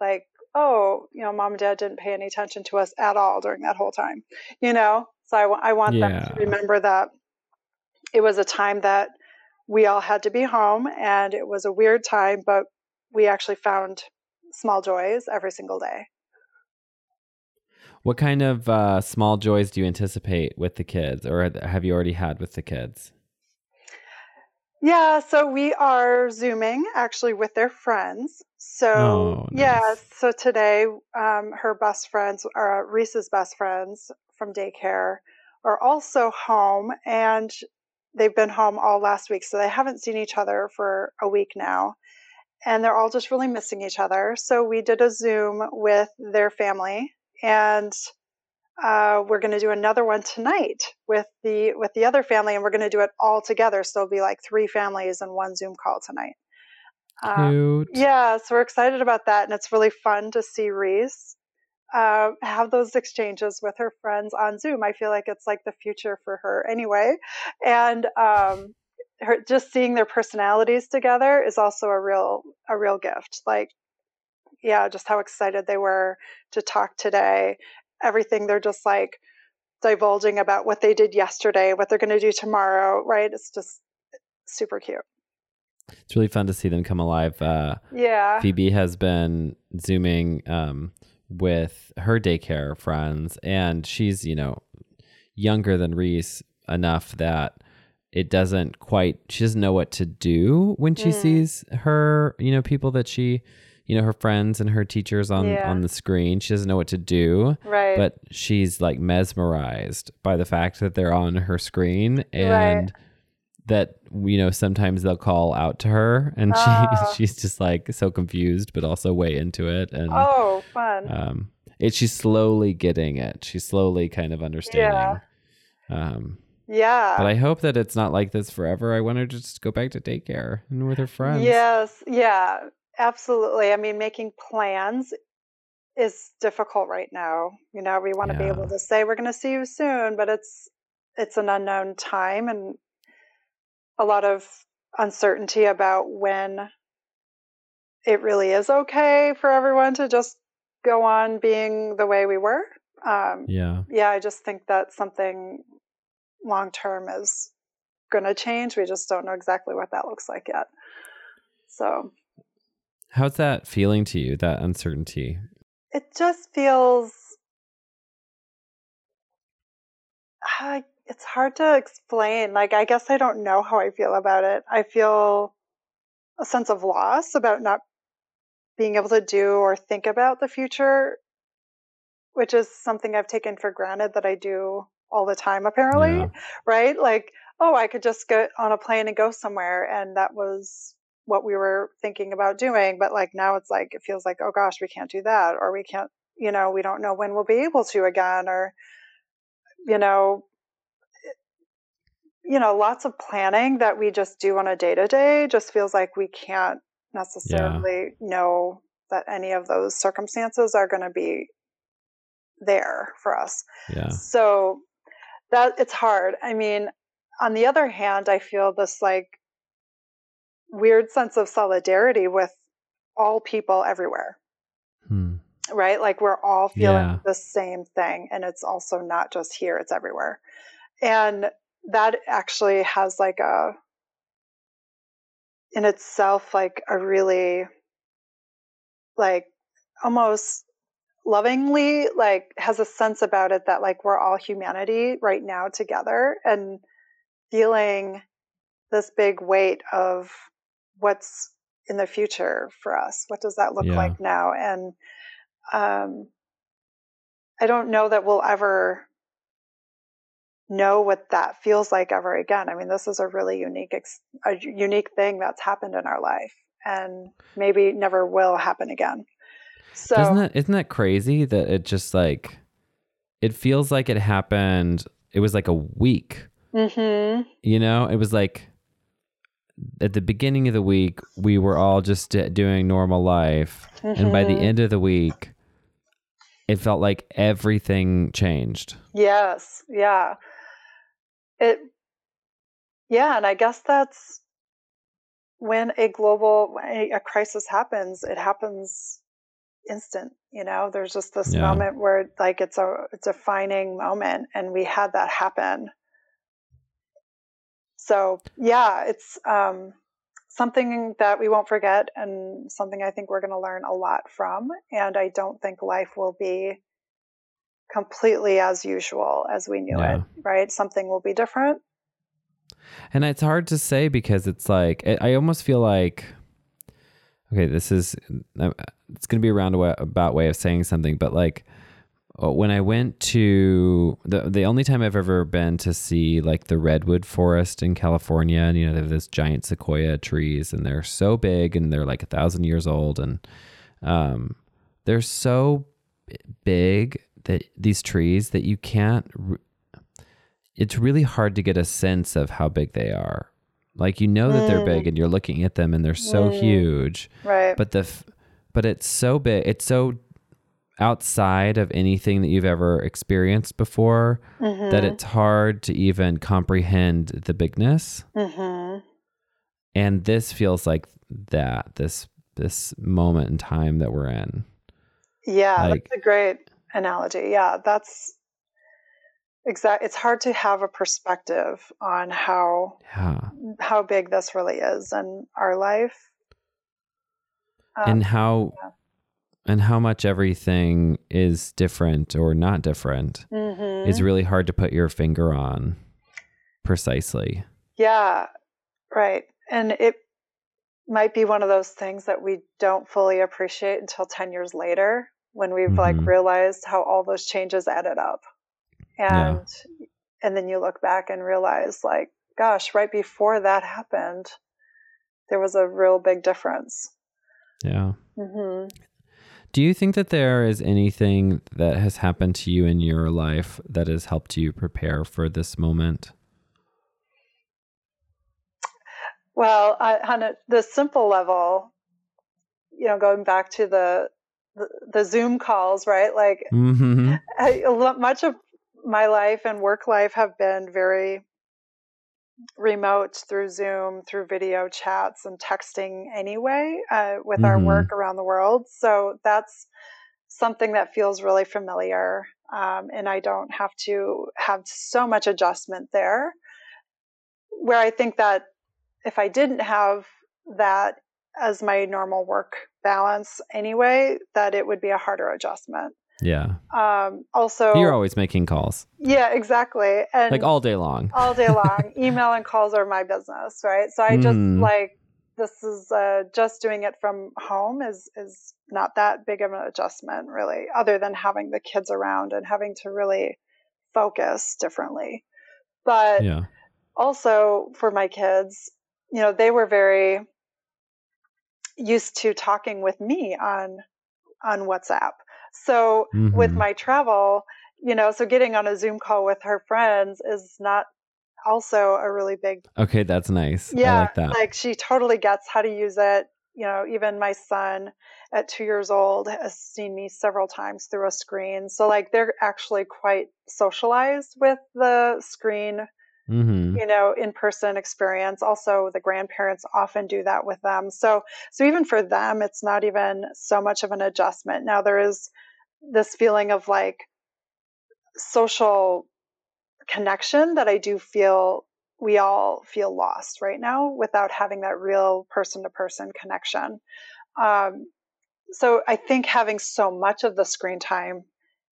like, oh, you know, mom and dad didn't pay any attention to us at all during that whole time, you know? So I, I want yeah. them to remember that it was a time that we all had to be home and it was a weird time, but we actually found small joys every single day. What kind of uh, small joys do you anticipate with the kids, or have you already had with the kids? Yeah, so we are Zooming actually with their friends. So, oh, nice. yeah, so today um, her best friends, or Reese's best friends from daycare, are also home. And they've been home all last week, so they haven't seen each other for a week now. And they're all just really missing each other. So we did a Zoom with their family, and uh, we're going to do another one tonight with the with the other family, and we're going to do it all together. So it'll be like three families in one Zoom call tonight. Um, yeah, so we're excited about that, and it's really fun to see Reese uh, have those exchanges with her friends on Zoom. I feel like it's like the future for her anyway. And um, her, just seeing their personalities together is also a real a real gift. Like, yeah, just how excited they were to talk today. Everything they're just like divulging about what they did yesterday, what they're going to do tomorrow. Right? It's just super cute. It's really fun to see them come alive. Uh, yeah. Phoebe has been zooming um, with her daycare friends, and she's, you know, younger than Reese enough that it doesn't quite, she doesn't know what to do when she mm. sees her, you know, people that she, you know, her friends and her teachers on yeah. on the screen. She doesn't know what to do. Right. But she's like mesmerized by the fact that they're on her screen and right that you know sometimes they'll call out to her and she ah. she's just like so confused but also way into it and oh fun um it she's slowly getting it she's slowly kind of understanding yeah. um yeah but i hope that it's not like this forever i want her to just go back to daycare and with her friends yes yeah absolutely i mean making plans is difficult right now you know we want to yeah. be able to say we're going to see you soon but it's it's an unknown time and a lot of uncertainty about when it really is okay for everyone to just go on being the way we were. Um, yeah. Yeah, I just think that something long term is going to change. We just don't know exactly what that looks like yet. So, how's that feeling to you, that uncertainty? It just feels. I, it's hard to explain. Like, I guess I don't know how I feel about it. I feel a sense of loss about not being able to do or think about the future, which is something I've taken for granted that I do all the time, apparently. Yeah. Right? Like, oh, I could just get on a plane and go somewhere. And that was what we were thinking about doing. But like now it's like, it feels like, oh gosh, we can't do that. Or we can't, you know, we don't know when we'll be able to again. Or, you know, eh, you know, lots of planning that we just do on a day to day just feels like we can't necessarily yeah. know that any of those circumstances are going to be there for us. Yeah. So that it's hard. I mean, on the other hand, I feel this like weird sense of solidarity with all people everywhere. Hmm. Right? Like we're all feeling yeah. the same thing. And it's also not just here, it's everywhere. And that actually has like a in itself like a really like almost lovingly like has a sense about it that like we're all humanity right now together and feeling this big weight of what's in the future for us what does that look yeah. like now and um i don't know that we'll ever know what that feels like ever again. I mean, this is a really unique, a unique thing that's happened in our life, and maybe never will happen again. So, isn't that isn't that crazy that it just like it feels like it happened? It was like a week. Mm-hmm. You know, it was like at the beginning of the week we were all just doing normal life, mm-hmm. and by the mm-hmm. end of the week. It felt like everything changed. Yes. Yeah. It, yeah, and I guess that's when a global a crisis happens. It happens instant. You know, there's just this yeah. moment where like it's a it's a defining moment, and we had that happen. So yeah, it's um, something that we won't forget, and something I think we're going to learn a lot from. And I don't think life will be completely as usual as we knew yeah. it, right? Something will be different. And it's hard to say because it's like, I almost feel like, okay, this is, uh, it's going to be a roundabout way of saying something, but like, when I went to the the only time I've ever been to see like the redwood forest in California, and you know they have this giant sequoia trees, and they're so big, and they're like a thousand years old, and um, they're so big that these trees that you can't re- it's really hard to get a sense of how big they are like you know that they're big mm. and you're looking at them and they're so mm. huge right but the but it's so big it's so outside of anything that you've ever experienced before mm-hmm. that it's hard to even comprehend the bigness mm-hmm. and this feels like that this this moment in time that we're in yeah like, that's a great analogy. Yeah, that's exact. It's hard to have a perspective on how yeah. how big this really is in our life, um, and how yeah. And how much everything is different or not different mm-hmm. is really hard to put your finger on precisely. Yeah, right, and it might be one of those things that we don't fully appreciate until 10 years later when we've mm-hmm. like realized how all those changes added up and yeah. and then you look back and realize like gosh right before that happened there was a real big difference yeah mm-hmm. Do you think that there is anything that has happened to you in your life that has helped you prepare for this moment well I, on a, the simple level you know going back to the the, Zoom calls, right? Like mm-hmm. I, much of my life and work life have been very remote through Zoom, through video chats and texting anyway, uh, with mm-hmm. our work around the world. So that's something that feels really familiar. Um, and I don't have to have so much adjustment there. Where I think that if I didn't have that as my normal work balance anyway, that it would be a harder adjustment. Yeah. Um, also, you're always making calls. Yeah, exactly. And like all day long. all day long. Email and calls are my business, right? So I just mm. like this is uh, just doing it from home is is not that big of an adjustment, really, other than having the kids around and having to really focus differently. But yeah. also for my kids, you know, they were very used to talking with me on on WhatsApp. So mm-hmm. with my travel, you know, so getting on a Zoom call with her friends is not also a really big Okay, that's nice. Yeah. Like, that. like she totally gets how to use it. You know, even my son at two years old has seen me several times through a screen. So like they're actually quite socialized with the screen Mm-hmm. you know in person experience also the grandparents often do that with them so so even for them it's not even so much of an adjustment now there is this feeling of like social connection that i do feel we all feel lost right now without having that real person to person connection um, so i think having so much of the screen time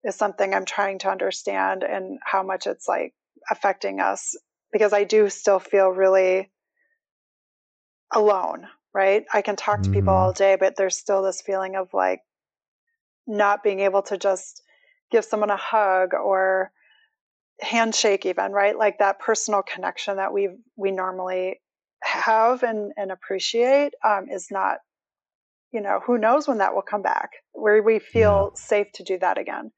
is something i'm trying to understand and how much it's like affecting us because I do still feel really alone, right? I can talk to people all mm-hmm. day, but there's still this feeling of like not being able to just give someone a hug or handshake even, right? Like that personal connection that we we normally have and, and appreciate um, is not, you know, who knows when that will come back, where we feel yeah. safe to do that again.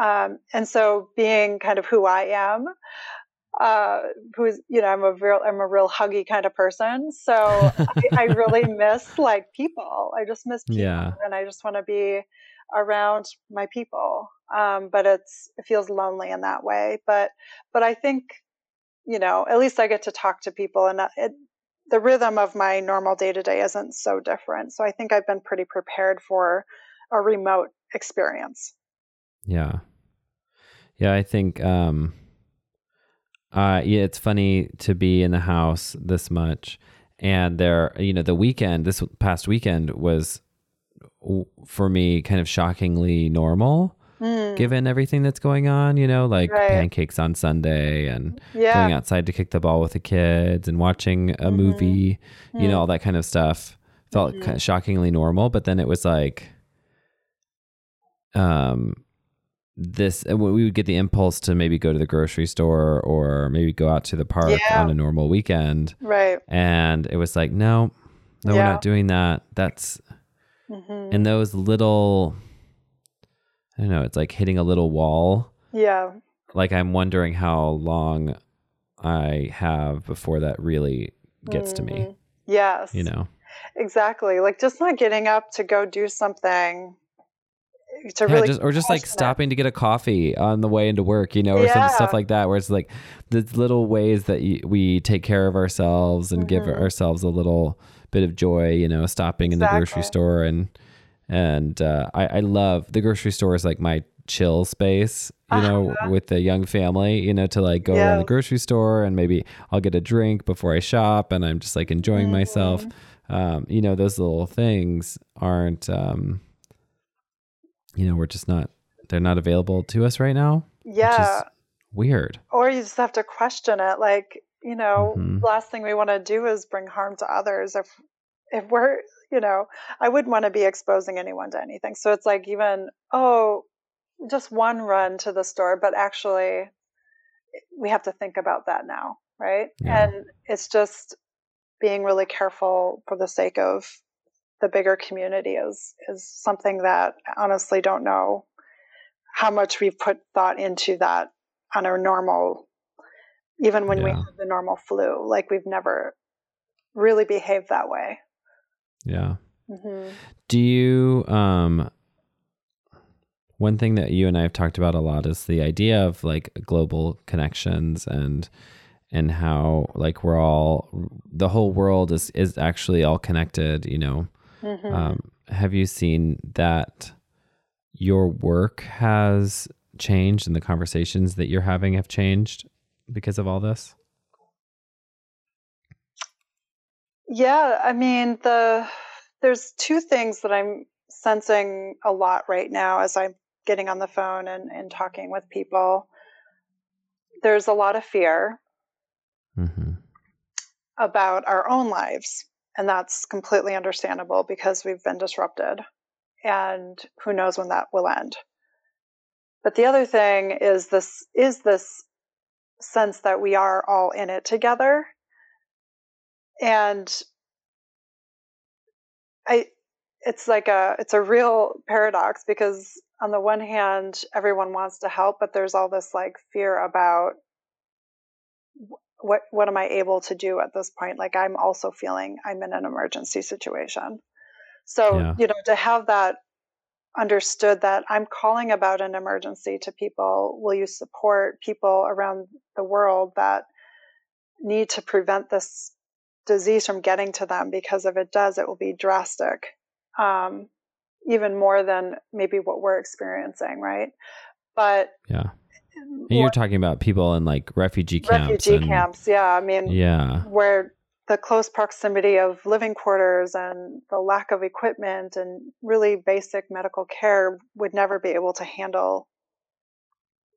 Um, and so being kind of who I am, uh, who's you know I'm a real I'm a real huggy kind of person, so I, I, really miss like people. I just miss people, yeah. and I just want to be around my people. Um, but it's it feels lonely in that way. But but I think you know at least I get to talk to people, and uh, it, the rhythm of my normal day to day isn't so different. So I think I've been pretty prepared for a remote experience. Yeah, yeah. I think. um uh, yeah, it's funny to be in the house this much. And there, you know, the weekend, this past weekend was for me kind of shockingly normal. Mm. Given everything that's going on, you know, like right. pancakes on Sunday and yeah. going outside to kick the ball with the kids and watching a mm-hmm. movie, mm-hmm. you know, mm. all that kind of stuff felt mm-hmm. kind of shockingly normal. But then it was like, um, this uh, we would get the impulse to maybe go to the grocery store or maybe go out to the park yeah. on a normal weekend right and it was like no no yeah. we're not doing that that's mm-hmm. and those little i don't know it's like hitting a little wall yeah like i'm wondering how long i have before that really gets mm-hmm. to me mm-hmm. yes you know exactly like just not getting up to go do something to yeah, really just, or just like stopping to get a coffee on the way into work, you know, or yeah. some stuff like that, where it's like the little ways that you, we take care of ourselves and mm-hmm. give ourselves a little bit of joy, you know, stopping exactly. in the grocery store and and uh, I, I love the grocery store is like my chill space, you know, uh-huh. with the young family, you know, to like go yeah. around the grocery store and maybe I'll get a drink before I shop and I'm just like enjoying mm-hmm. myself. Um, you know, those little things aren't um, you know, we're just not they're not available to us right now. Yeah. weird. Or you just have to question it. Like, you know, mm-hmm. last thing we want to do is bring harm to others. If if we're you know, I wouldn't want to be exposing anyone to anything. So it's like even, oh, just one run to the store, but actually we have to think about that now, right? Yeah. And it's just being really careful for the sake of the bigger community is is something that I honestly don't know how much we've put thought into that on our normal even when yeah. we have the normal flu like we've never really behaved that way yeah mm-hmm. do you um one thing that you and I have talked about a lot is the idea of like global connections and and how like we're all the whole world is is actually all connected you know Mm-hmm. Um, have you seen that your work has changed and the conversations that you're having have changed because of all this? Yeah, I mean the there's two things that I'm sensing a lot right now as I'm getting on the phone and, and talking with people, there's a lot of fear mm-hmm. about our own lives. And that's completely understandable because we've been disrupted. And who knows when that will end. But the other thing is this is this sense that we are all in it together. And I it's like a it's a real paradox because on the one hand everyone wants to help but there's all this like fear about what what am i able to do at this point like i'm also feeling i'm in an emergency situation so yeah. you know to have that understood that i'm calling about an emergency to people will you support people around the world that need to prevent this disease from getting to them because if it does it will be drastic um, even more than maybe what we're experiencing, right? But yeah, and you're talking about people in like refugee camps. Refugee and, camps, yeah. I mean, yeah, where the close proximity of living quarters and the lack of equipment and really basic medical care would never be able to handle,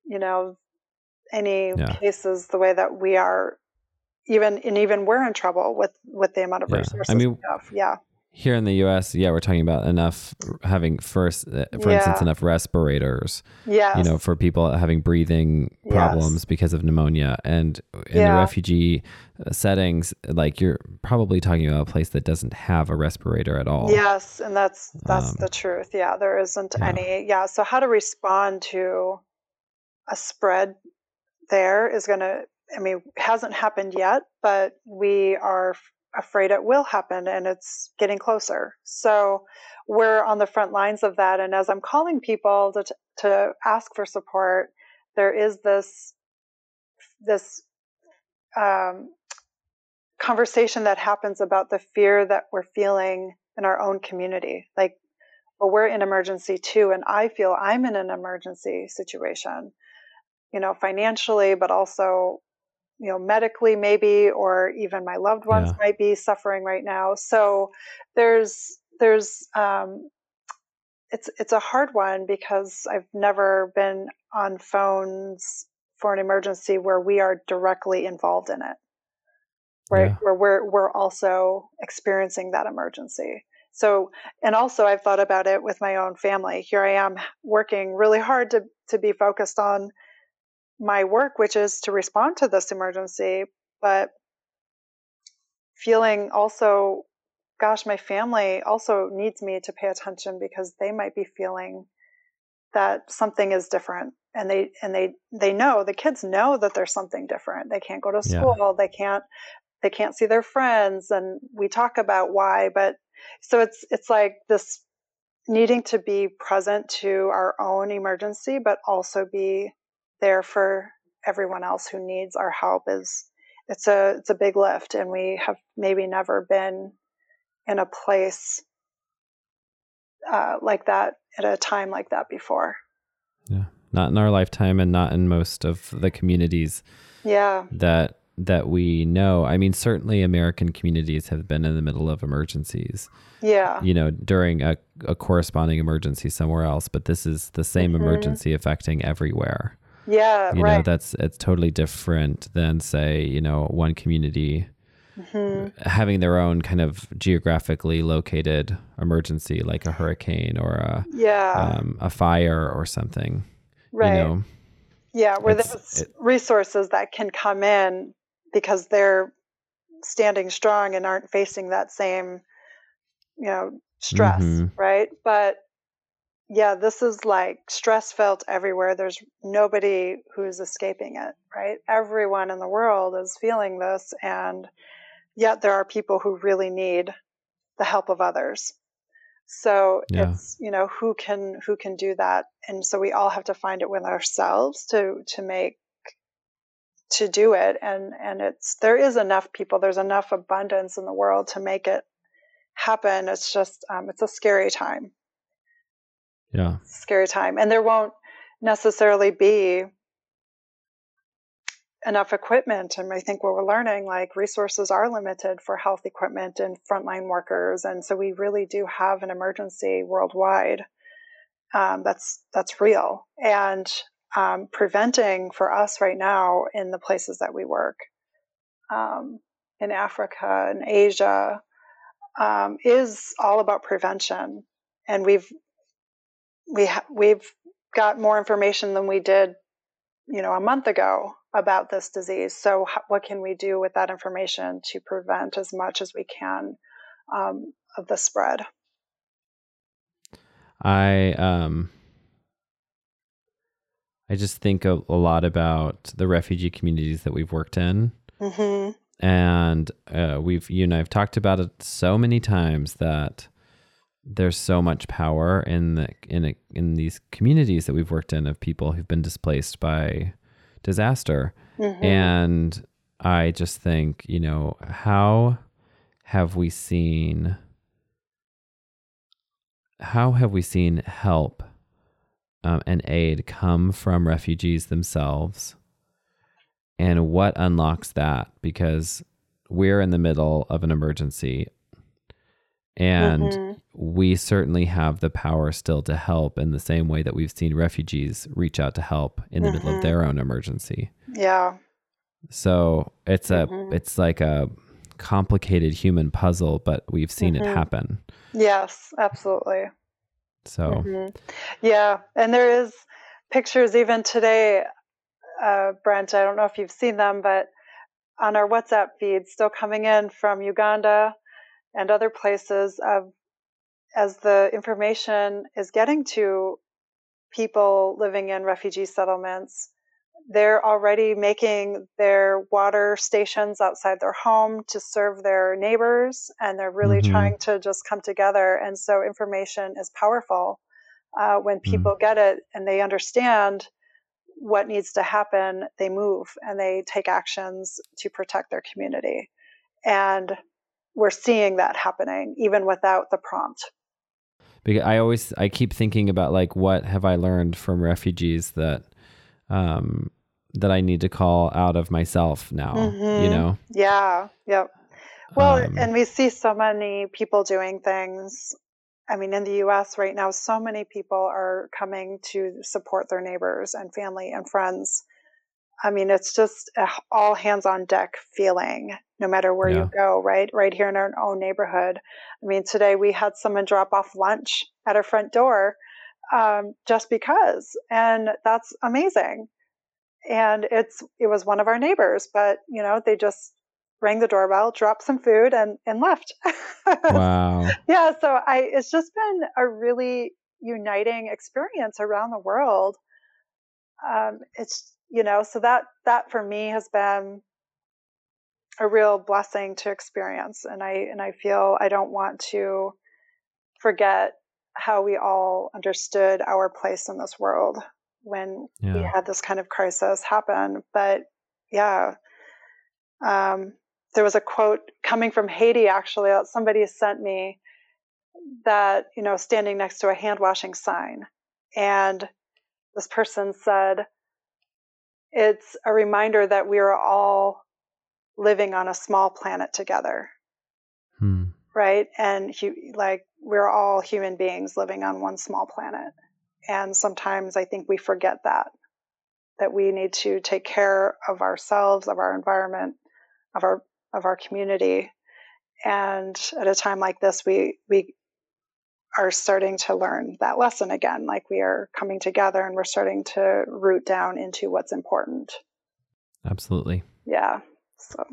you know, any yeah. cases the way that we are even and even we're in trouble with with the amount of yeah. resources I mean, yeah here in the U.S., yeah, we're talking about enough having first, uh, for yeah. instance, enough respirators. Yeah. You know, for people having breathing problems yes. because of pneumonia, and in yeah. the refugee uh, settings, like you're probably talking about a place that doesn't have a respirator at all. Yes, and that's that's um, the truth. Yeah, there isn't yeah. any. Yeah. So how to respond to a spread there is going to. I mean, hasn't happened yet, but we are afraid it will happen and it's getting closer. So we're on the front lines of that. And as I'm calling people to, to ask for support, there is this, this, um, conversation that happens about the fear that we're feeling in our own community. Like, well, we're in emergency too. And I feel I'm in an emergency situation, you know, financially, but also you know medically maybe or even my loved ones yeah. might be suffering right now so there's there's um, it's it's a hard one because I've never been on phones for an emergency where we are directly involved in it right yeah. where we're we're also experiencing that emergency so and also I've thought about it with my own family here I am working really hard to to be focused on my work, which is to respond to this emergency, but feeling also, gosh, my family also needs me to pay attention because they might be feeling that something is different. And they and they they know the kids know that there's something different. They can't go to school. Yeah. they can't they can't see their friends. And we talk about why but so it's it's like this needing to be present to our own emergency but also be there for everyone else who needs our help is it's a it's a big lift and we have maybe never been in a place uh, like that at a time like that before. Yeah. Not in our lifetime and not in most of the communities yeah. that that we know. I mean certainly american communities have been in the middle of emergencies yeah. you know during a, a corresponding emergency somewhere else but this is the same mm-hmm. emergency affecting everywhere yeah, you right. know, that's it's totally different than say, you know, one community mm-hmm. having their own kind of geographically located emergency, like a hurricane or a yeah um, a fire or something. Right. You know, yeah, where there's it, resources that can come in because they're standing strong and aren't facing that same, you know, stress, mm-hmm. right? But yeah, this is like stress felt everywhere. There's nobody who's escaping it, right? Everyone in the world is feeling this, and yet there are people who really need the help of others. So yeah. it's you know who can who can do that, and so we all have to find it with ourselves to to make to do it, and and it's there is enough people, there's enough abundance in the world to make it happen. It's just um, it's a scary time yeah. Scary time. And there won't necessarily be enough equipment. And I think what we're learning, like resources are limited for health equipment and frontline workers. And so we really do have an emergency worldwide. um, that's that's real and um, preventing for us right now in the places that we work um, in Africa and Asia um, is all about prevention, and we've we ha- we've got more information than we did, you know, a month ago about this disease. So, what can we do with that information to prevent as much as we can um, of the spread? I um I just think a, a lot about the refugee communities that we've worked in. Mm-hmm. And uh, we've, you know, I've talked about it so many times that there's so much power in the in in these communities that we've worked in of people who've been displaced by disaster, mm-hmm. and I just think, you know, how have we seen how have we seen help um, and aid come from refugees themselves? And what unlocks that? Because we're in the middle of an emergency and mm-hmm. We certainly have the power still to help in the same way that we've seen refugees reach out to help in the mm-hmm. middle of mm-hmm. their own emergency. Yeah. So it's a mm-hmm. it's like a complicated human puzzle, but we've seen it mm-hmm. happen. Yes, absolutely. So, mm-hmm. yeah, and there is pictures even today, uh, Brent. I don't know if you've seen them, but on our WhatsApp feed, still coming in from Uganda and other places of as the information is getting to people living in refugee settlements they're already making their water stations outside their home to serve their neighbors and they're really mm-hmm. trying to just come together and so information is powerful uh, when mm. people mm-hmm. get it and they understand what needs to happen they move and they take actions to protect their community and we're seeing that happening even without the prompt because i always i keep thinking about like what have i learned from refugees that um, that I need to call out of myself now, mm-hmm. you know? Yeah. Yep. Well, um, and we see so many people doing things. I mean, in the US right now, so many people are coming to support their neighbors and family and friends. I mean, it's just all hands on deck feeling no matter where yeah. you go, right? Right here in our own neighborhood. I mean, today we had someone drop off lunch at our front door um, just because. And that's amazing. And it's it was one of our neighbors, but you know, they just rang the doorbell, dropped some food and, and left. wow. yeah. So I it's just been a really uniting experience around the world. Um, it's you know, so that that for me has been a real blessing to experience and I and I feel I don't want to forget how we all understood our place in this world when yeah. we had this kind of crisis happen. But yeah, um, there was a quote coming from Haiti actually that somebody sent me that, you know, standing next to a hand washing sign. And this person said, it's a reminder that we are all living on a small planet together. Hmm. Right. And like we're all human beings living on one small planet. And sometimes I think we forget that, that we need to take care of ourselves, of our environment, of our, of our community. And at a time like this, we, we are starting to learn that lesson again. Like we are coming together and we're starting to root down into what's important. Absolutely. Yeah. So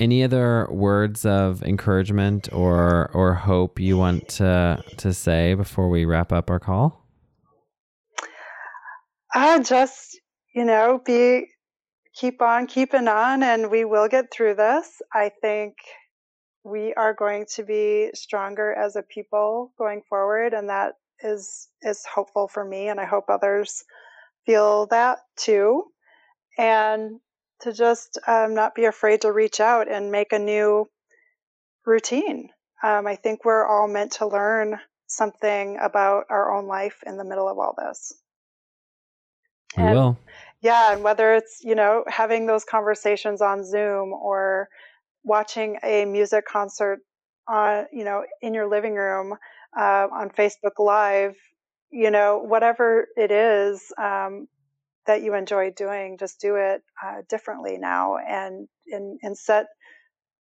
any other words of encouragement or or hope you want to to say before we wrap up our call? I just, you know, be keep on keeping on and we will get through this. I think we are going to be stronger as a people going forward and that is is hopeful for me and I hope others feel that too. And to just um, not be afraid to reach out and make a new routine. Um, I think we're all meant to learn something about our own life in the middle of all this. We and, will. Yeah, and whether it's you know having those conversations on Zoom or watching a music concert on you know in your living room uh, on Facebook Live, you know, whatever it is um, that you enjoy doing, just do it uh, differently now and, and, and set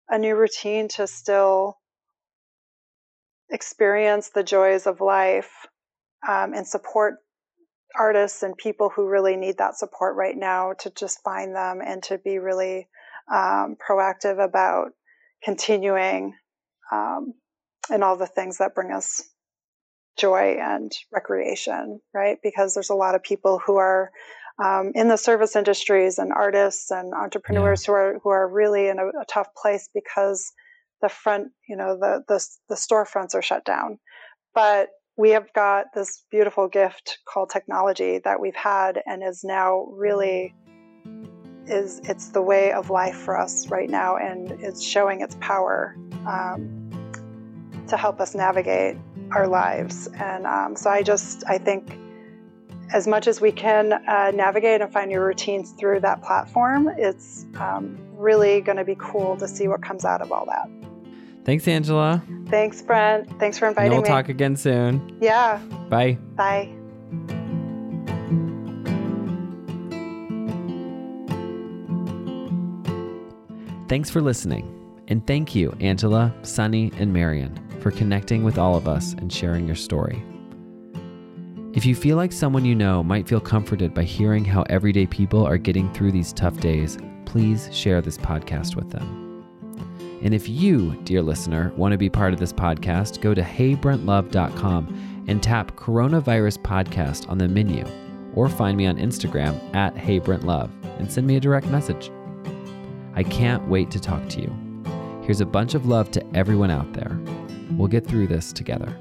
a new routine to still experience the joys of life um, and support artists and people who really need that support right now to just find them and to be really um, proactive about continuing um, and all the things that bring us joy and recreation, right? Because there's a lot of people who are um, in the service industries and artists and entrepreneurs yeah. who are who are really in a, a, tough place because the front, you know, the the the storefronts are shut down. But we have got this beautiful gift called technology that we've had and is now really is it's the way of life for us right now and it's showing its power um, to help us navigate our lives. And um, so I just, I think as much as we can uh, navigate and find your routines through that platform, it's um, really going to be cool to see what comes out of all that. Thanks, Angela. Thanks, Brent. Thanks for inviting and we'll me. We'll talk again soon. Yeah. Bye. Bye. Thanks for listening. And thank you, Angela, Sunny, and Marian for connecting with all of us and sharing your story. If you feel like someone you know might feel comforted by hearing how everyday people are getting through these tough days, please share this podcast with them. And if you, dear listener, want to be part of this podcast, go to heybrentlove.com and tap Coronavirus Podcast on the menu, or find me on Instagram at heybrentlove and send me a direct message. I can't wait to talk to you. Here's a bunch of love to everyone out there. We'll get through this together.